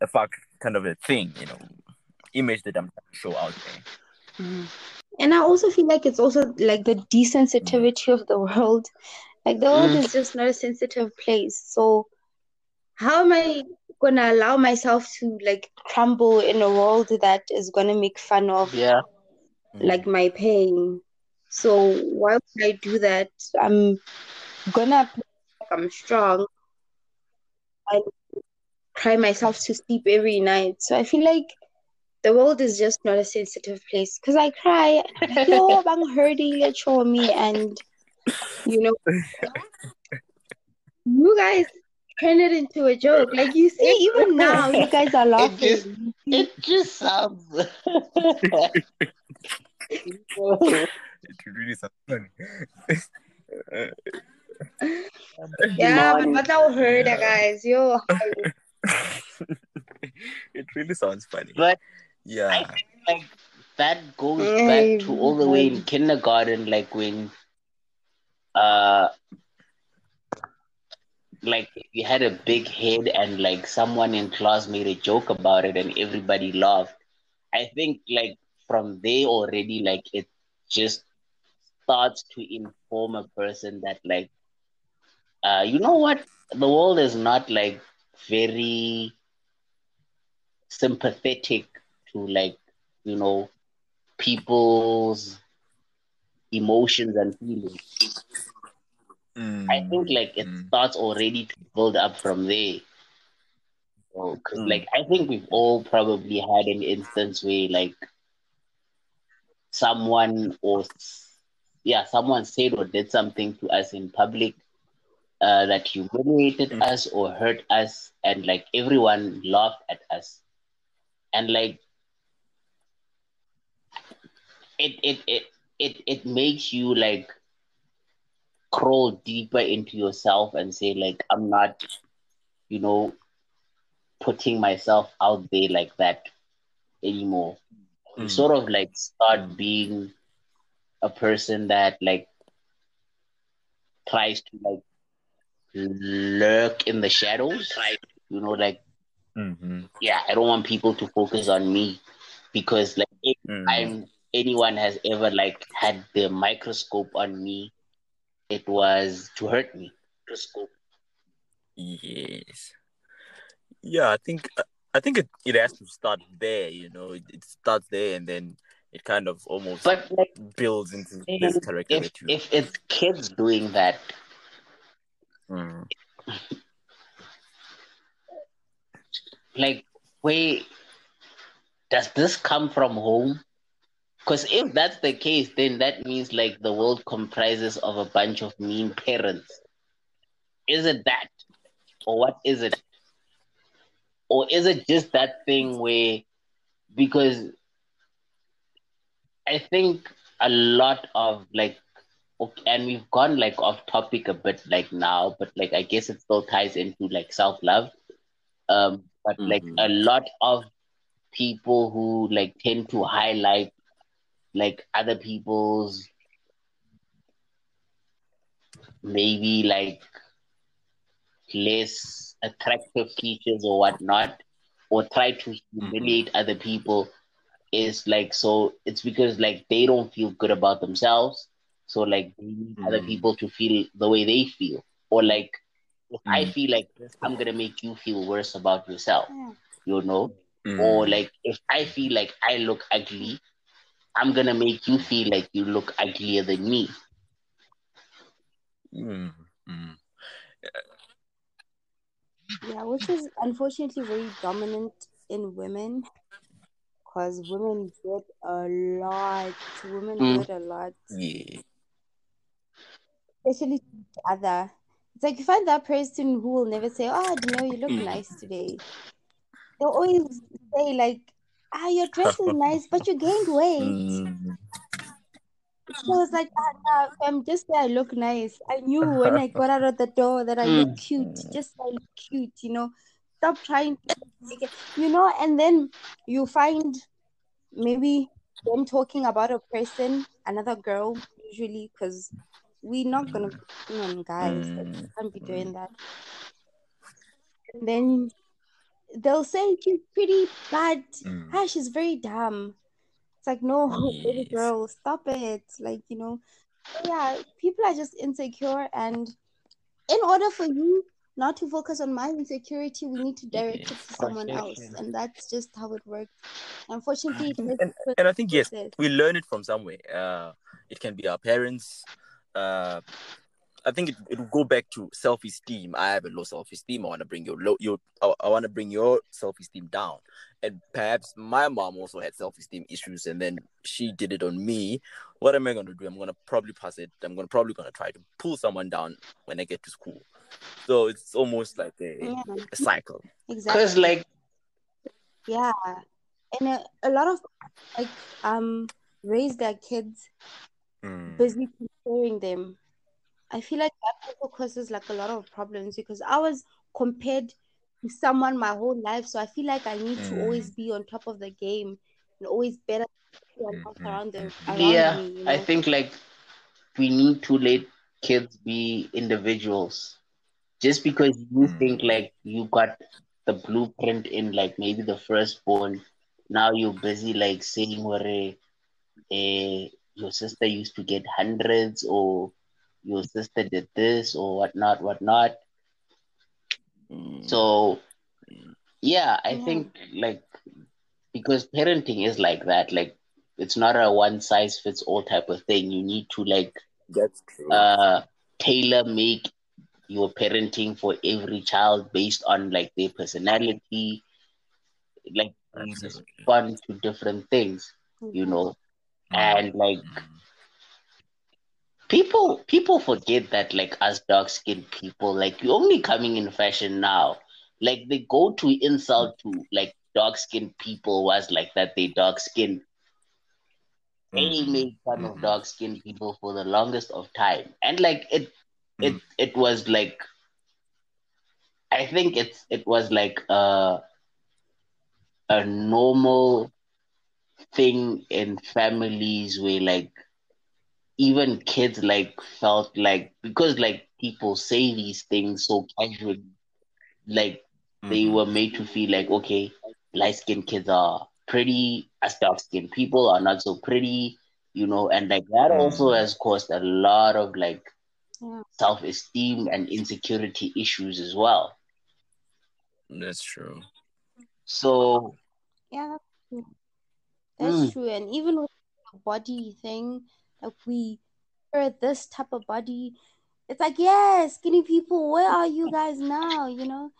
a fuck kind of a thing, you know. image that I'm trying to show out there.
Mm. And I also feel like it's also like the desensitivity of the world. Like the world
Mm.
is just not a sensitive place. So how am I gonna allow myself to like crumble in a world that is gonna make fun of
Yeah.
like my pain? So why would I do that? I'm gonna I'm strong. I cry myself to sleep every night. So I feel like the world is just not a sensitive place because I cry. yo, I'm hurting let show me and you know you guys turn it into a joke. Like you see, even now you guys are laughing.
just- It just sounds.
It really sounds funny.
yeah, but
Morning.
but that hurt, guys. Yo,
it really sounds funny.
But
yeah.
I think like that goes
Mm,
back to all the way in kindergarten, like when uh like you had a big head and like someone in class made a joke about it and everybody laughed. I think like from there already like it just starts to inform a person that like uh you know what the world is not like very sympathetic to like you know people's emotions and feelings i think like it
Mm.
starts already to build up from there so,
Mm.
like i think we've all probably had an instance where like someone or yeah someone said or did something to us in public uh, that humiliated
Mm.
us or hurt us and like everyone laughed at us and like it it it it, it makes you like crawl deeper into yourself and say like i'm not you know putting myself out there like that anymore you
Mm.
sort of like start being a person that like tries to like lurk in the shadows you know like
Mhm.
yeah i don't want people to focus on me because like if
Mm.
I'm anyone has ever like had the microscope on me, it was to hurt me. Microscope.
Yes. Yeah, I think I think it, it has to start there, you know. It, it starts there and then it kind of almost
But like
builds into this character
if if it's kids doing that,
Mm.
like wait does this come from home? Because if that's the case, then that means like the world comprises of a bunch of mean parents. Is it that? Or what is it? Or is it just that thing where because I think a lot of like okay, and we've gone like off topic a bit like now, but like I guess it still ties into like self love. Um, but like
Mhm.
a lot of people who like tend to highlight like other people's maybe like less attractive features or whatnot, or try to humiliate other people is like so it's because like they don't feel good about themselves. So like they need other
Mm.
people to feel the way they feel. Or like if I feel like I'm gonna make you feel worse about yourself, you know?
Mm.
Or like if I feel like I look ugly, I'm gonna make you feel like you look uglier than me.
Mm. Mm.
Yeah, which is unfortunately very dominant in women because women do it a lot. Women do
Mm.
it a lot,
Yeah.
especially to other. It's like you find that person who will never say, "Oh, you know, you look
Mm.
nice today." They'll always say like, "Ah, your dress is nice, but you gained weight."
Mm.
So it's like, ah, nah, fam, just say I look nice. I knew when I got out of the door that I look
Mm.
cute. Just I look cute, you know. Stop trying to make it, you know, and then you find maybe them talking about a person, another girl, usually, because we're not gonna be picking on guys.
Mm.
can't be doing that. And then they'll say she's pretty, but
Mm.
ah, she's very dumb. It's like, no, baby girl, stop it. Like, you know, yeah, people are just insecure. And in order for you not to focus on my insecurity, we need to direct it to someone else. And that's just how it works. Unfortunately, it
And, and, and I think yes,
process.
we learn it from somewhere. Uh, it can be our parents. Uh, I think it, it will go back to self esteem. I have a low self esteem. I want to bring your low your I, I want to bring your self esteem down. And perhaps my mom also had self esteem issues, and then she did it on me. What am I going to do? I'm going to probably pass it. I'm going to probably going to try to pull someone down when I get to school. So it's almost like a,
Yeah,
a cycle.
exactly.
Because like
Yeah, and a, a lot of like um raise their kids
Mm.
busy comparing them. I feel like that also causes like a lot of problems because I was compared to someone my whole life, so I feel like I need to
Mm.
always be on top of the game and always better than else
Mhm,
around them
mhm.
around
yeah,
me. You
I think like we need to let kids be individuals. Just because you
Mm.
think like you got the blueprint in like maybe the firstborn, now you're busy like saying where eh, your sister used to get hundreds or your sister did this or whatnot, whatnot.
Mm.
So yeah, I
Yeah.
think like because parenting is like that, like it's not a one size fits all type of thing. You need to like
That's true.
uh tailor make your parenting for every child based on like their personality, like they
Absolutely.
respond to different things, you know. And like
Mm.
People people forget that like us dark skinned people, like you're only coming in fashion now. Like they go to insult to like dark skinned people was like that they dark skinned. They
Mhm.
made fun of
Mhm.
dark skinned people for the longest of time. And like it it
Mm.
it was like I think it's it was like a a normal thing in families where like even kids like felt like because like people say these things so casually like they
Mhm.
were made to feel like okay light skinned kids are pretty as dark skinned people are not so pretty you know and like that also
Mm.
has caused a lot of like
Yeah.
self esteem and insecurity issues as well
That's true.
so
Yeah, that's true. That's
Mm.
true. And even with the body thing, like we are this type of body, it's like, yeah, skinny people, where are you guys now? You know?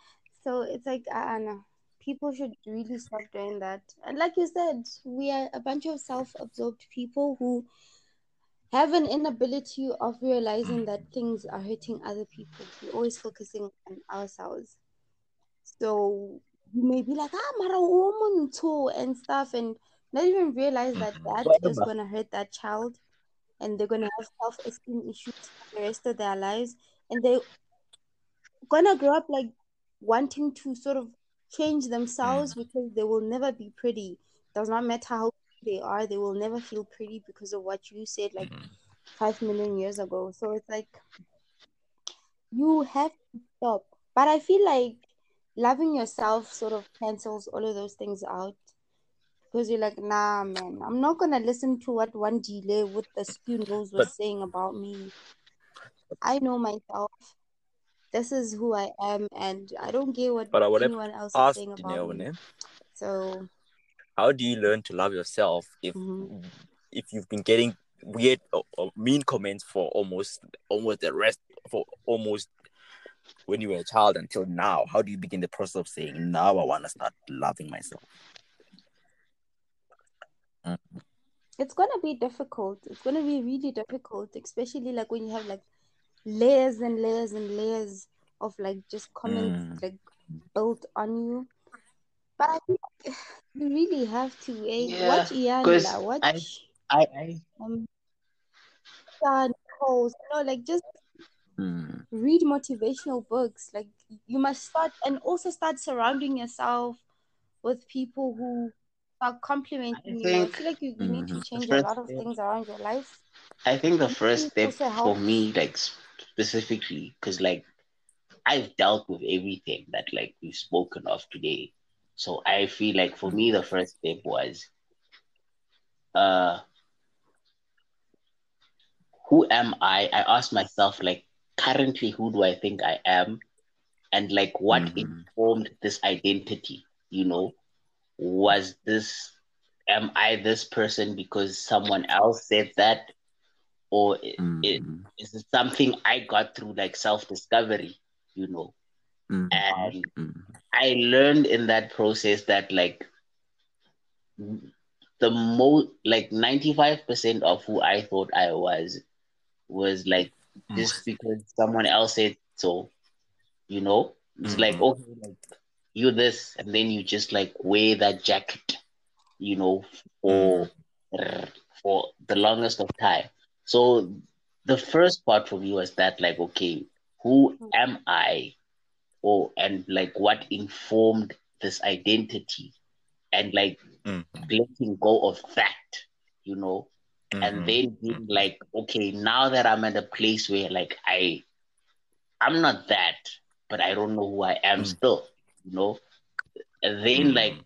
So it's like, I know. People should really stop doing that. And like you said, we are a bunch of self-absorbed people who have an inability of realizing that things are hurting other people. We're always focusing on ourselves. So you may be like, ah, a woman too, and stuff, and not even realize that that is going to hurt that child, and they're going to have self esteem issues for the rest of their lives, and they're going to grow up like wanting to sort of change themselves because they will never be pretty. Does not matter how they are, they will never feel pretty because of what you said like
Mhm.
five million years ago. So it's like you have to stop. But I feel like loving yourself sort of cancels all of those things out because you're like, nah, man, I'm not gonna listen to what one delay with the skew nose was
But-
saying about me. I know myself. This is who I am, and I don't care what
But I would have
anyone else is saying about me. So,
how do you learn to love yourself if
mhm.
if you've been getting weird or, or mean comments for almost almost the rest for almost when you were a child until now? How do you begin the process of saying now I want to start loving myself?
It's gonna be difficult. It's gonna be really difficult, especially like when you have like layers and layers and layers of like just comments
Mm.
like built on you. But I think you really have to eh?
Yeah,
watch
'cause
Iyanla, watch
I, I
um Stan Coles, you know, like just
Mm.
read motivational books. Like you must start and also start surrounding yourself with people who are complimenting you. I
think-
feel like you, you need to
Mhm.
change a lot of things around your life.
I think the first
it
step for me, like specifically, because like I've dealt with everything that like we've spoken of today. So I feel like for me, the first step was, uh, who am I? I asked myself, like, currently, who do I think I am? And like, what
Mhm.
informed this identity? You know, was this, am I this person because someone else said that? Or is it something I got through like self discovery? You know,
Mhm.
and
Mhm.
I learned in that process that like the most like 95% of who I thought I was was like just because someone else said so, you know? It's like
Mhm.
okay, like you this and then you just like wear that jacket, you know, for for the longest of time. So the first part for me was that like okay, who am I? Or and like what informed this identity and like
Mhm.
letting go of that, you know, and
Mhm.
then being like, okay, now that I'm at a place where like I, I'm not that, but I don't know who I am
Mm.
still, you know, and then
Mm.
like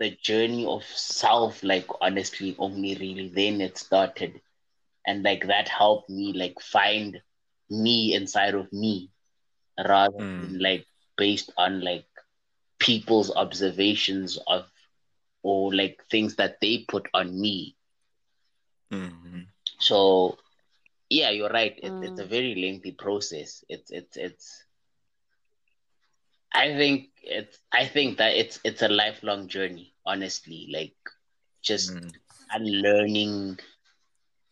the journey of self, like honestly, only really then it started, and like that helped me like find me inside of me, rather
Mm.
than like based on like people's observations of or like things that they put on me.
Mhm.
So yeah, you're right. It, It's a
Mm.
very lengthy process. It's it's it's. I think it's. I think that it's it's a lifelong journey. Honestly, like just
Mm.
unlearning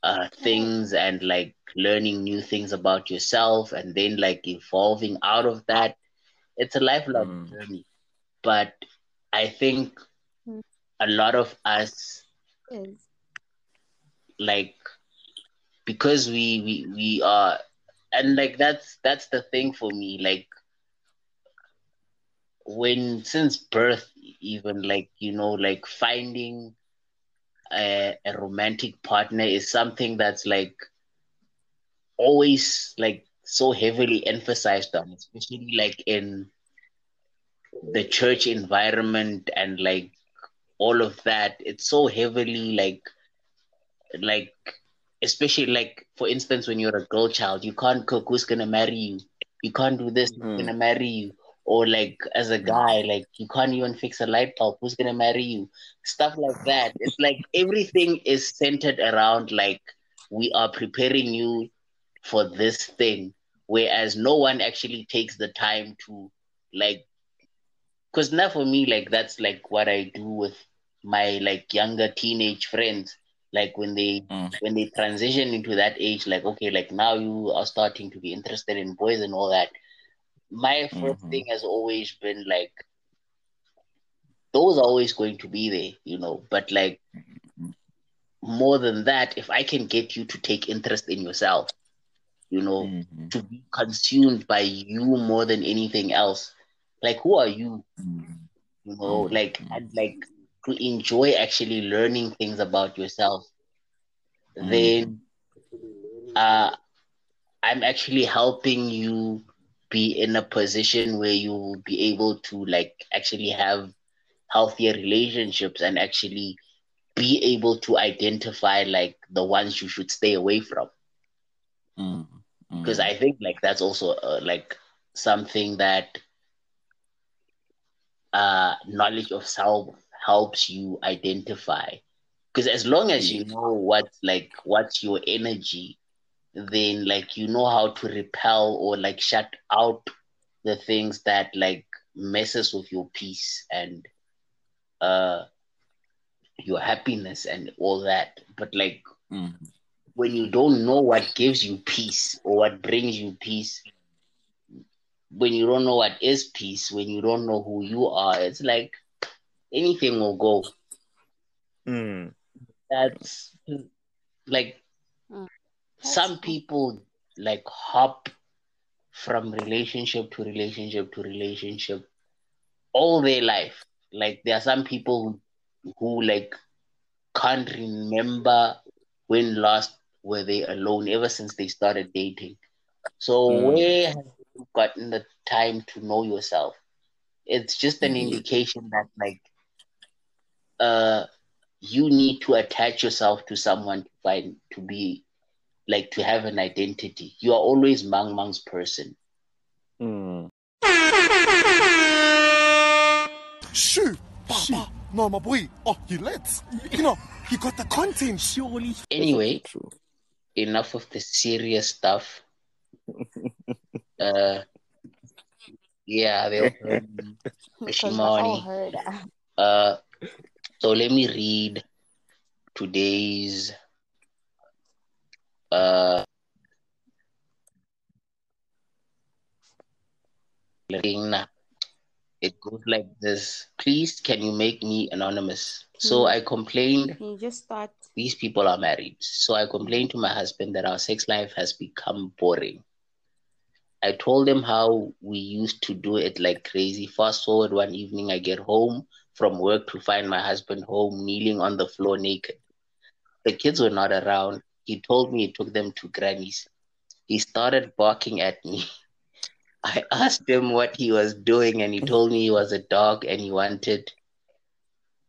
uh things and like learning new things about yourself, and then like evolving out of that. It's a lifelong
Mm.
journey, but I think
Mm.
a lot of us
Yes.
like because we we we are and like that's that's the thing for me like when since birth even like you know like finding a, a romantic partner is something that's like always like so heavily emphasized on especially like in the church environment and like all of that. It's so heavily like like especially like for instance when you're a girl child you can't cook who's gonna marry you. You can't do this who's
Mm.
gonna marry you or like as a guy like you can't even fix a light bulb who's gonna marry you? Stuff like that. It's like everything is centered around like we are preparing you for this thing whereas no one actually takes the time to like because now for me like that's like what i do with my like younger teenage friends. Like when they
Mm.
when they transition into that age like okay like now you are starting to be interested in boys and all that my 1st
Mhm.
thing has always been like those are always going to be there you know but like more than that if i can get you to take interest in yourself you know
Mhm.
to be consumed by you more than anything else like who are you
Mhm.
you know
Mhm.
like and like to enjoy actually learning things about yourself then uh i'm actually helping you be in a position where you will be able to like actually have healthier relationships and actually be able to identify like the ones you should stay away from.
Mhm.
because i think like that's also uh, like something that uh knowledge of self helps you identify. Because as long as you know what like what's your energy then like you know how to repel or like shut out the things that like messes with your peace and uh your happiness and all that but like
Mhm.
when you don't know what gives you peace or what brings you peace when you don't know what is peace when you don't know who you are it's like anything will go
Mm.
that's like
Mm.
Some people like hop from relationship to relationship to relationship all their life like there are some people who, who like can't remember when last were they alone ever since they started dating so
Mm.
where have you gotten the time to know yourself it's just an
Yeah.
indication that like uh you need to attach yourself to someone to find to be like to have an identity. You are always Mang Mang's person.
Mm.
Shoo! Papa! No, my boy. Oh, he let. You know, he got the content.
Surely.
Anyway, enough of the serious stuff. uh yeah, they'll heard me.
Because
Shimoni.
I heard.
Uh so let me read today's It goes like this. Please can you make me anonymous? So
Hmm.
I complained
You just start.
these people are married. So I complained to my husband that our sex life has become boring. I told him how we used to do it like crazy. Fast forward one evening, I get home from work to find my husband home kneeling on the floor naked. The kids were not around. He told me he took them to Granny's. He started barking at me. I asked him what he was doing, and he told me he was a dog and he wanted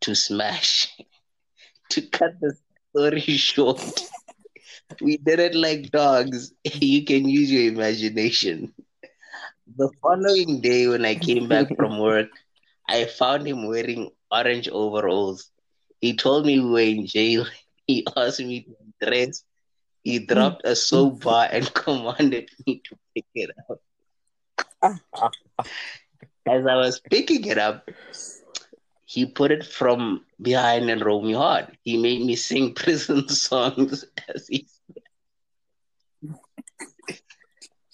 to smash. to cut the story short, we did it like dogs. You can use your imagination. The following day, when I came back from work, I found him wearing orange overalls. He told me we were in jail. He asked me to dress. He dropped a soap bar and commanded me to pick it up. As I was picking it up, he put it from behind and rolled me hard. He made me sing prison songs as he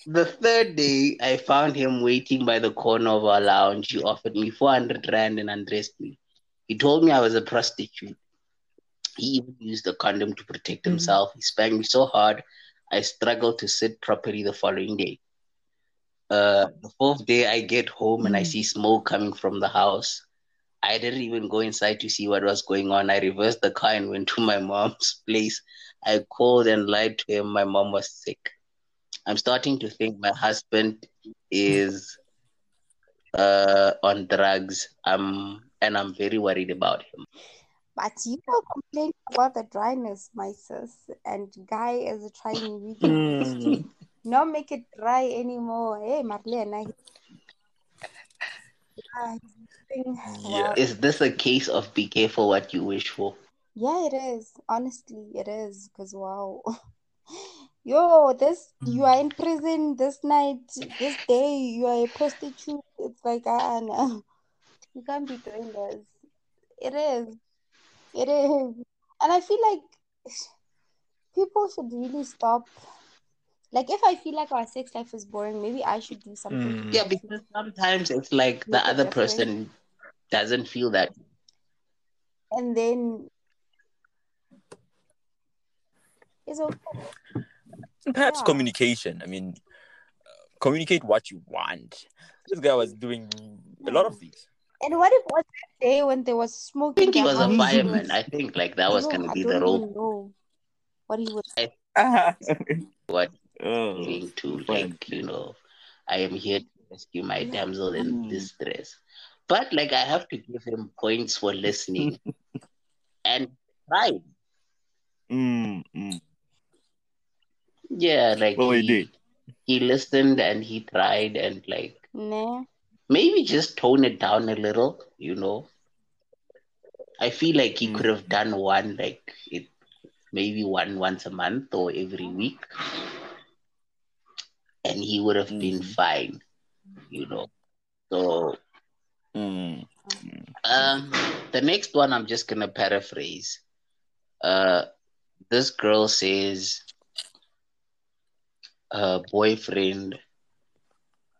The third day, I found him waiting by the corner of our lounge. He offered me 400 rand and undressed me. He told me I was a prostitute. He even used a condom to protect mm-hmm. himself. He spanked me so hard, I struggled to sit properly the following day. Uh, the fourth day, I get home and I see smoke coming from the house. I didn't even go inside to see what was going on. I reversed the car and went to my mom's place. I called and lied to him. My mom was sick. I'm starting to think my husband is uh, on drugs. Um, and I'm very worried about him.
But you are complaining about the dryness, my sis, and guy is trying really
Mm.
Not make it dry anymore. Hey, Marlene. Ah,
Yeah.
Is this a case of be careful what you wish for?
Yeah, it is. Honestly, it is. Because wow. Yo, this you are in prison this night, this day, you are a prostitute. It's like ah no. You can't be doing this. It is. It is. And I feel like people should really stop. Like if I feel like our sex life is boring, maybe I should do something to
Mm.
Yeah,
actually
because sometimes it's like the other
different.
person doesn't feel that.
And then it's okay.
Perhaps
Yeah.
communication. I mean, uh, communicate what you want. This guy was doing a lot of things.
And what if was that day when there was smoke
I think he was a
house?
fireman. I think like that was
No,
gonna be the role
even know what he was.
what
oh,
going to
fine.
like, you know, I am here to rescue my damsel in
Mm.
distress. But like I have to give him points for listening and tried.
Mm, mm.
Yeah, like
Well, he
he
did.
he listened and he tried and like
Nah.
maybe just tone it down a little, you know. I feel like he
Mm.
could have done one like it maybe one once a month or every week. And he would have been
Mhm.
fine, you know. So
Mm.
um the next one I'm just gonna paraphrase. Uh this girl says her boyfriend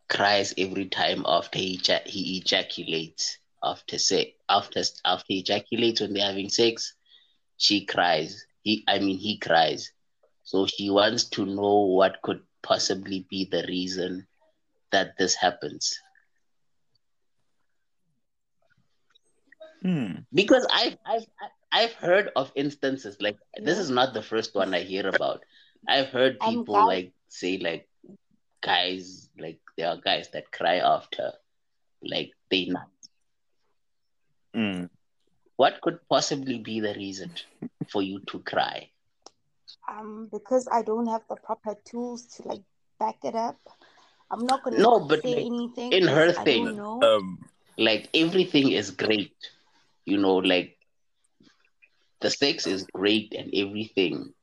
cries every time after he he ejaculates after sex after after he ejaculates when they're having sex she cries he i mean he cries so she wants to know what could possibly be the reason that this happens
Mm.
because i've i've i've heard of instances like this is not the first one i hear about i've heard people
guys-
like say like guys like there are guys that cry after like they not.
Mm.
What could possibly be the reason for you to cry?
Um, because I don't have the proper tools to like back it up. I'm not gonna
No, but
say
like,
anything.
in her thing,
don't know.
Um.
Like everything is great, you know, like the sex is great and everything.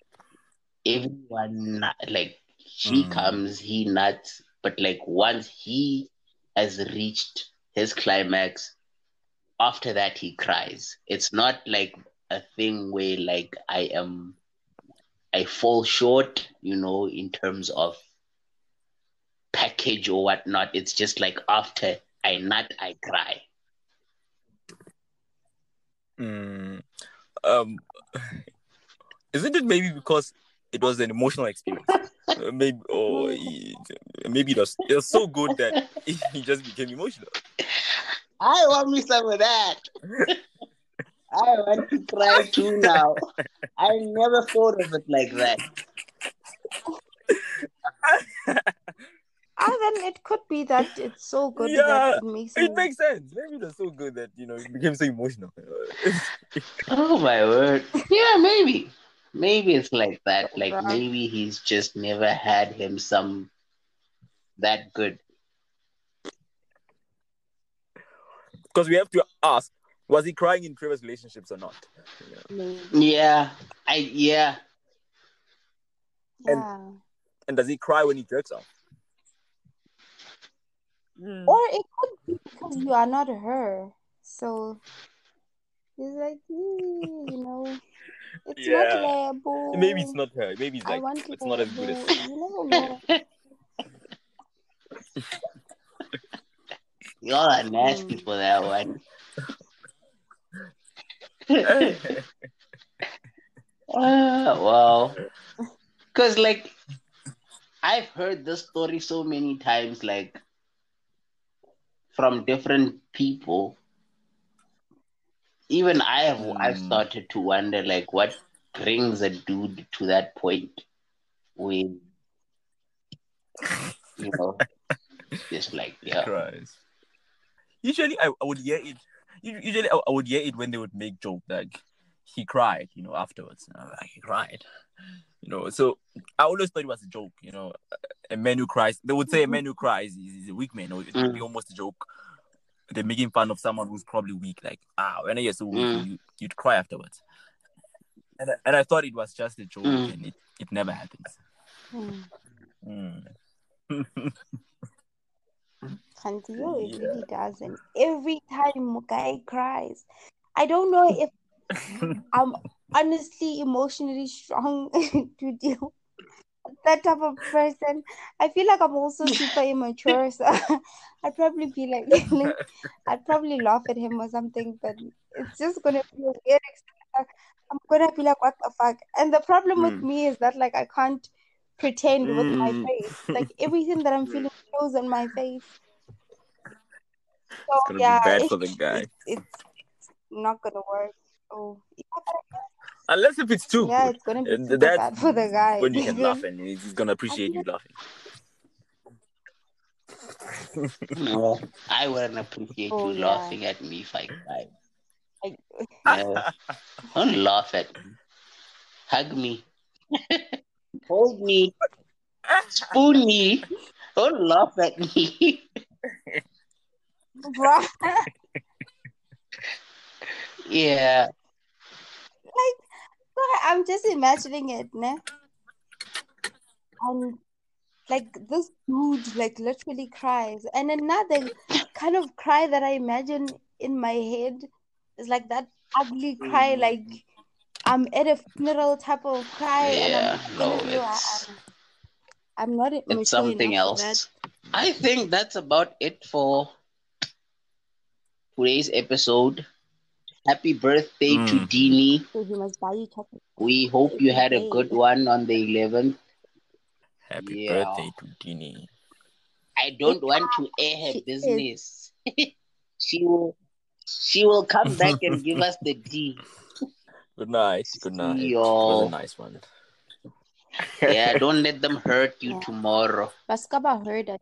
Everyone like she
Mm.
comes, he nuts, but like once he has reached his climax, after that he cries. It's not like a thing where like I am I fall short, you know, in terms of package or whatnot. It's just like after I nut, I cry.
Mm, um, isn't it maybe because it was an emotional experience? Uh, maybe, or maybe it was, it was so good that he just became emotional.
I want me some of that. I want to cry too now. I never thought of it like that.
Ah, then it could be that it's so good
Yeah,
that it makes
It
me
makes sense. Maybe it was so good that you know it became so emotional.
Oh my word. Yeah, maybe. Maybe it's like that. Like
Right.
maybe he's just never had him some that good.
Because we have to ask: Was he crying in previous relationships or not? Yeah.
maybe.
Yeah. I yeah.
And-
Yeah.
And does he cry when he jerks off? Mm.
Or it could be because you are not her. So it's like, "Mm, you know, it's not
Yeah.
liable.
Maybe it's not her. Maybe it's like
want
it's not as good as.
You never know.
Y'all are nasty for that one. Ah, wow. Because, like, I've heard this story so many times, like, from different people. Even I have, I've
Mm.
started to wonder, like, what brings a dude to that point where, you know, just like, yeah.
cries. Usually, I, I would hear it. U- Usually, I, I would hear it when they would make joke like he cried, you know, afterwards. Like, he cried, you know. So I always thought it was a joke, you know. A man who cries, they would say a man who cries is, is a weak man, or it would be
Mm.
almost a joke. They're making fun of someone who's probably weak, like ah, when you're so weak,
Mm.
you, you'd cry afterwards. And I, and I thought it was just a joke,
Mm.
and it, it never happens.
Hmm.
Mm.
Kantiyo, it
Yeah.
really does. And every time guy cries, I don't know if I'm honestly emotionally strong to deal with that type of person. I feel like I'm also super immature, so I'd probably be like, I'd probably laugh at him or something, but it's just gonna be a weird experience. I'm gonna be like, what the fuck? And the problem with
Mm.
me is that like I can't pretend with my
Mm.
face. Like everything that I'm feeling shows on my face. So
It's gonna
yeah,
be bad for the guy.
It's, it's not gonna work. Oh,
Unless if it's too
yeah,
good.
it's gonna be
And
bad for the guy.
when you can
because-
laugh and he's he's gonna appreciate you laughing.
No, I wouldn't appreciate
Oh,
you
yeah.
laughing at me if I cried.
I-
No, don't laugh at me. Hug me. Hold me. Spoon me. Don't laugh at me.
Bruh.
yeah.
I'm just imagining it, ne? And like this dude like literally cries. And another kind of cry that I imagine in my head is like that ugly cry,
Mm.
like I'm at a funeral type of cry, and
Yeah,
I'm
no,
gonna be like,
it's
I'm not mature
it's something else. I think that's about it for today's episode. Happy birthday to
Mm.
Dini.
So he must buy you chocolate.
We hope you had a good one on the 11th.
Happy
Yeah.
birthday to Dini.
I don't want to air her
She
business. she will she will come back and give us the D.
Good night. Good night.
See
It was a nice one.
Yeah, don't let them hurt you
Yeah.
tomorrow.
Baskaba heard that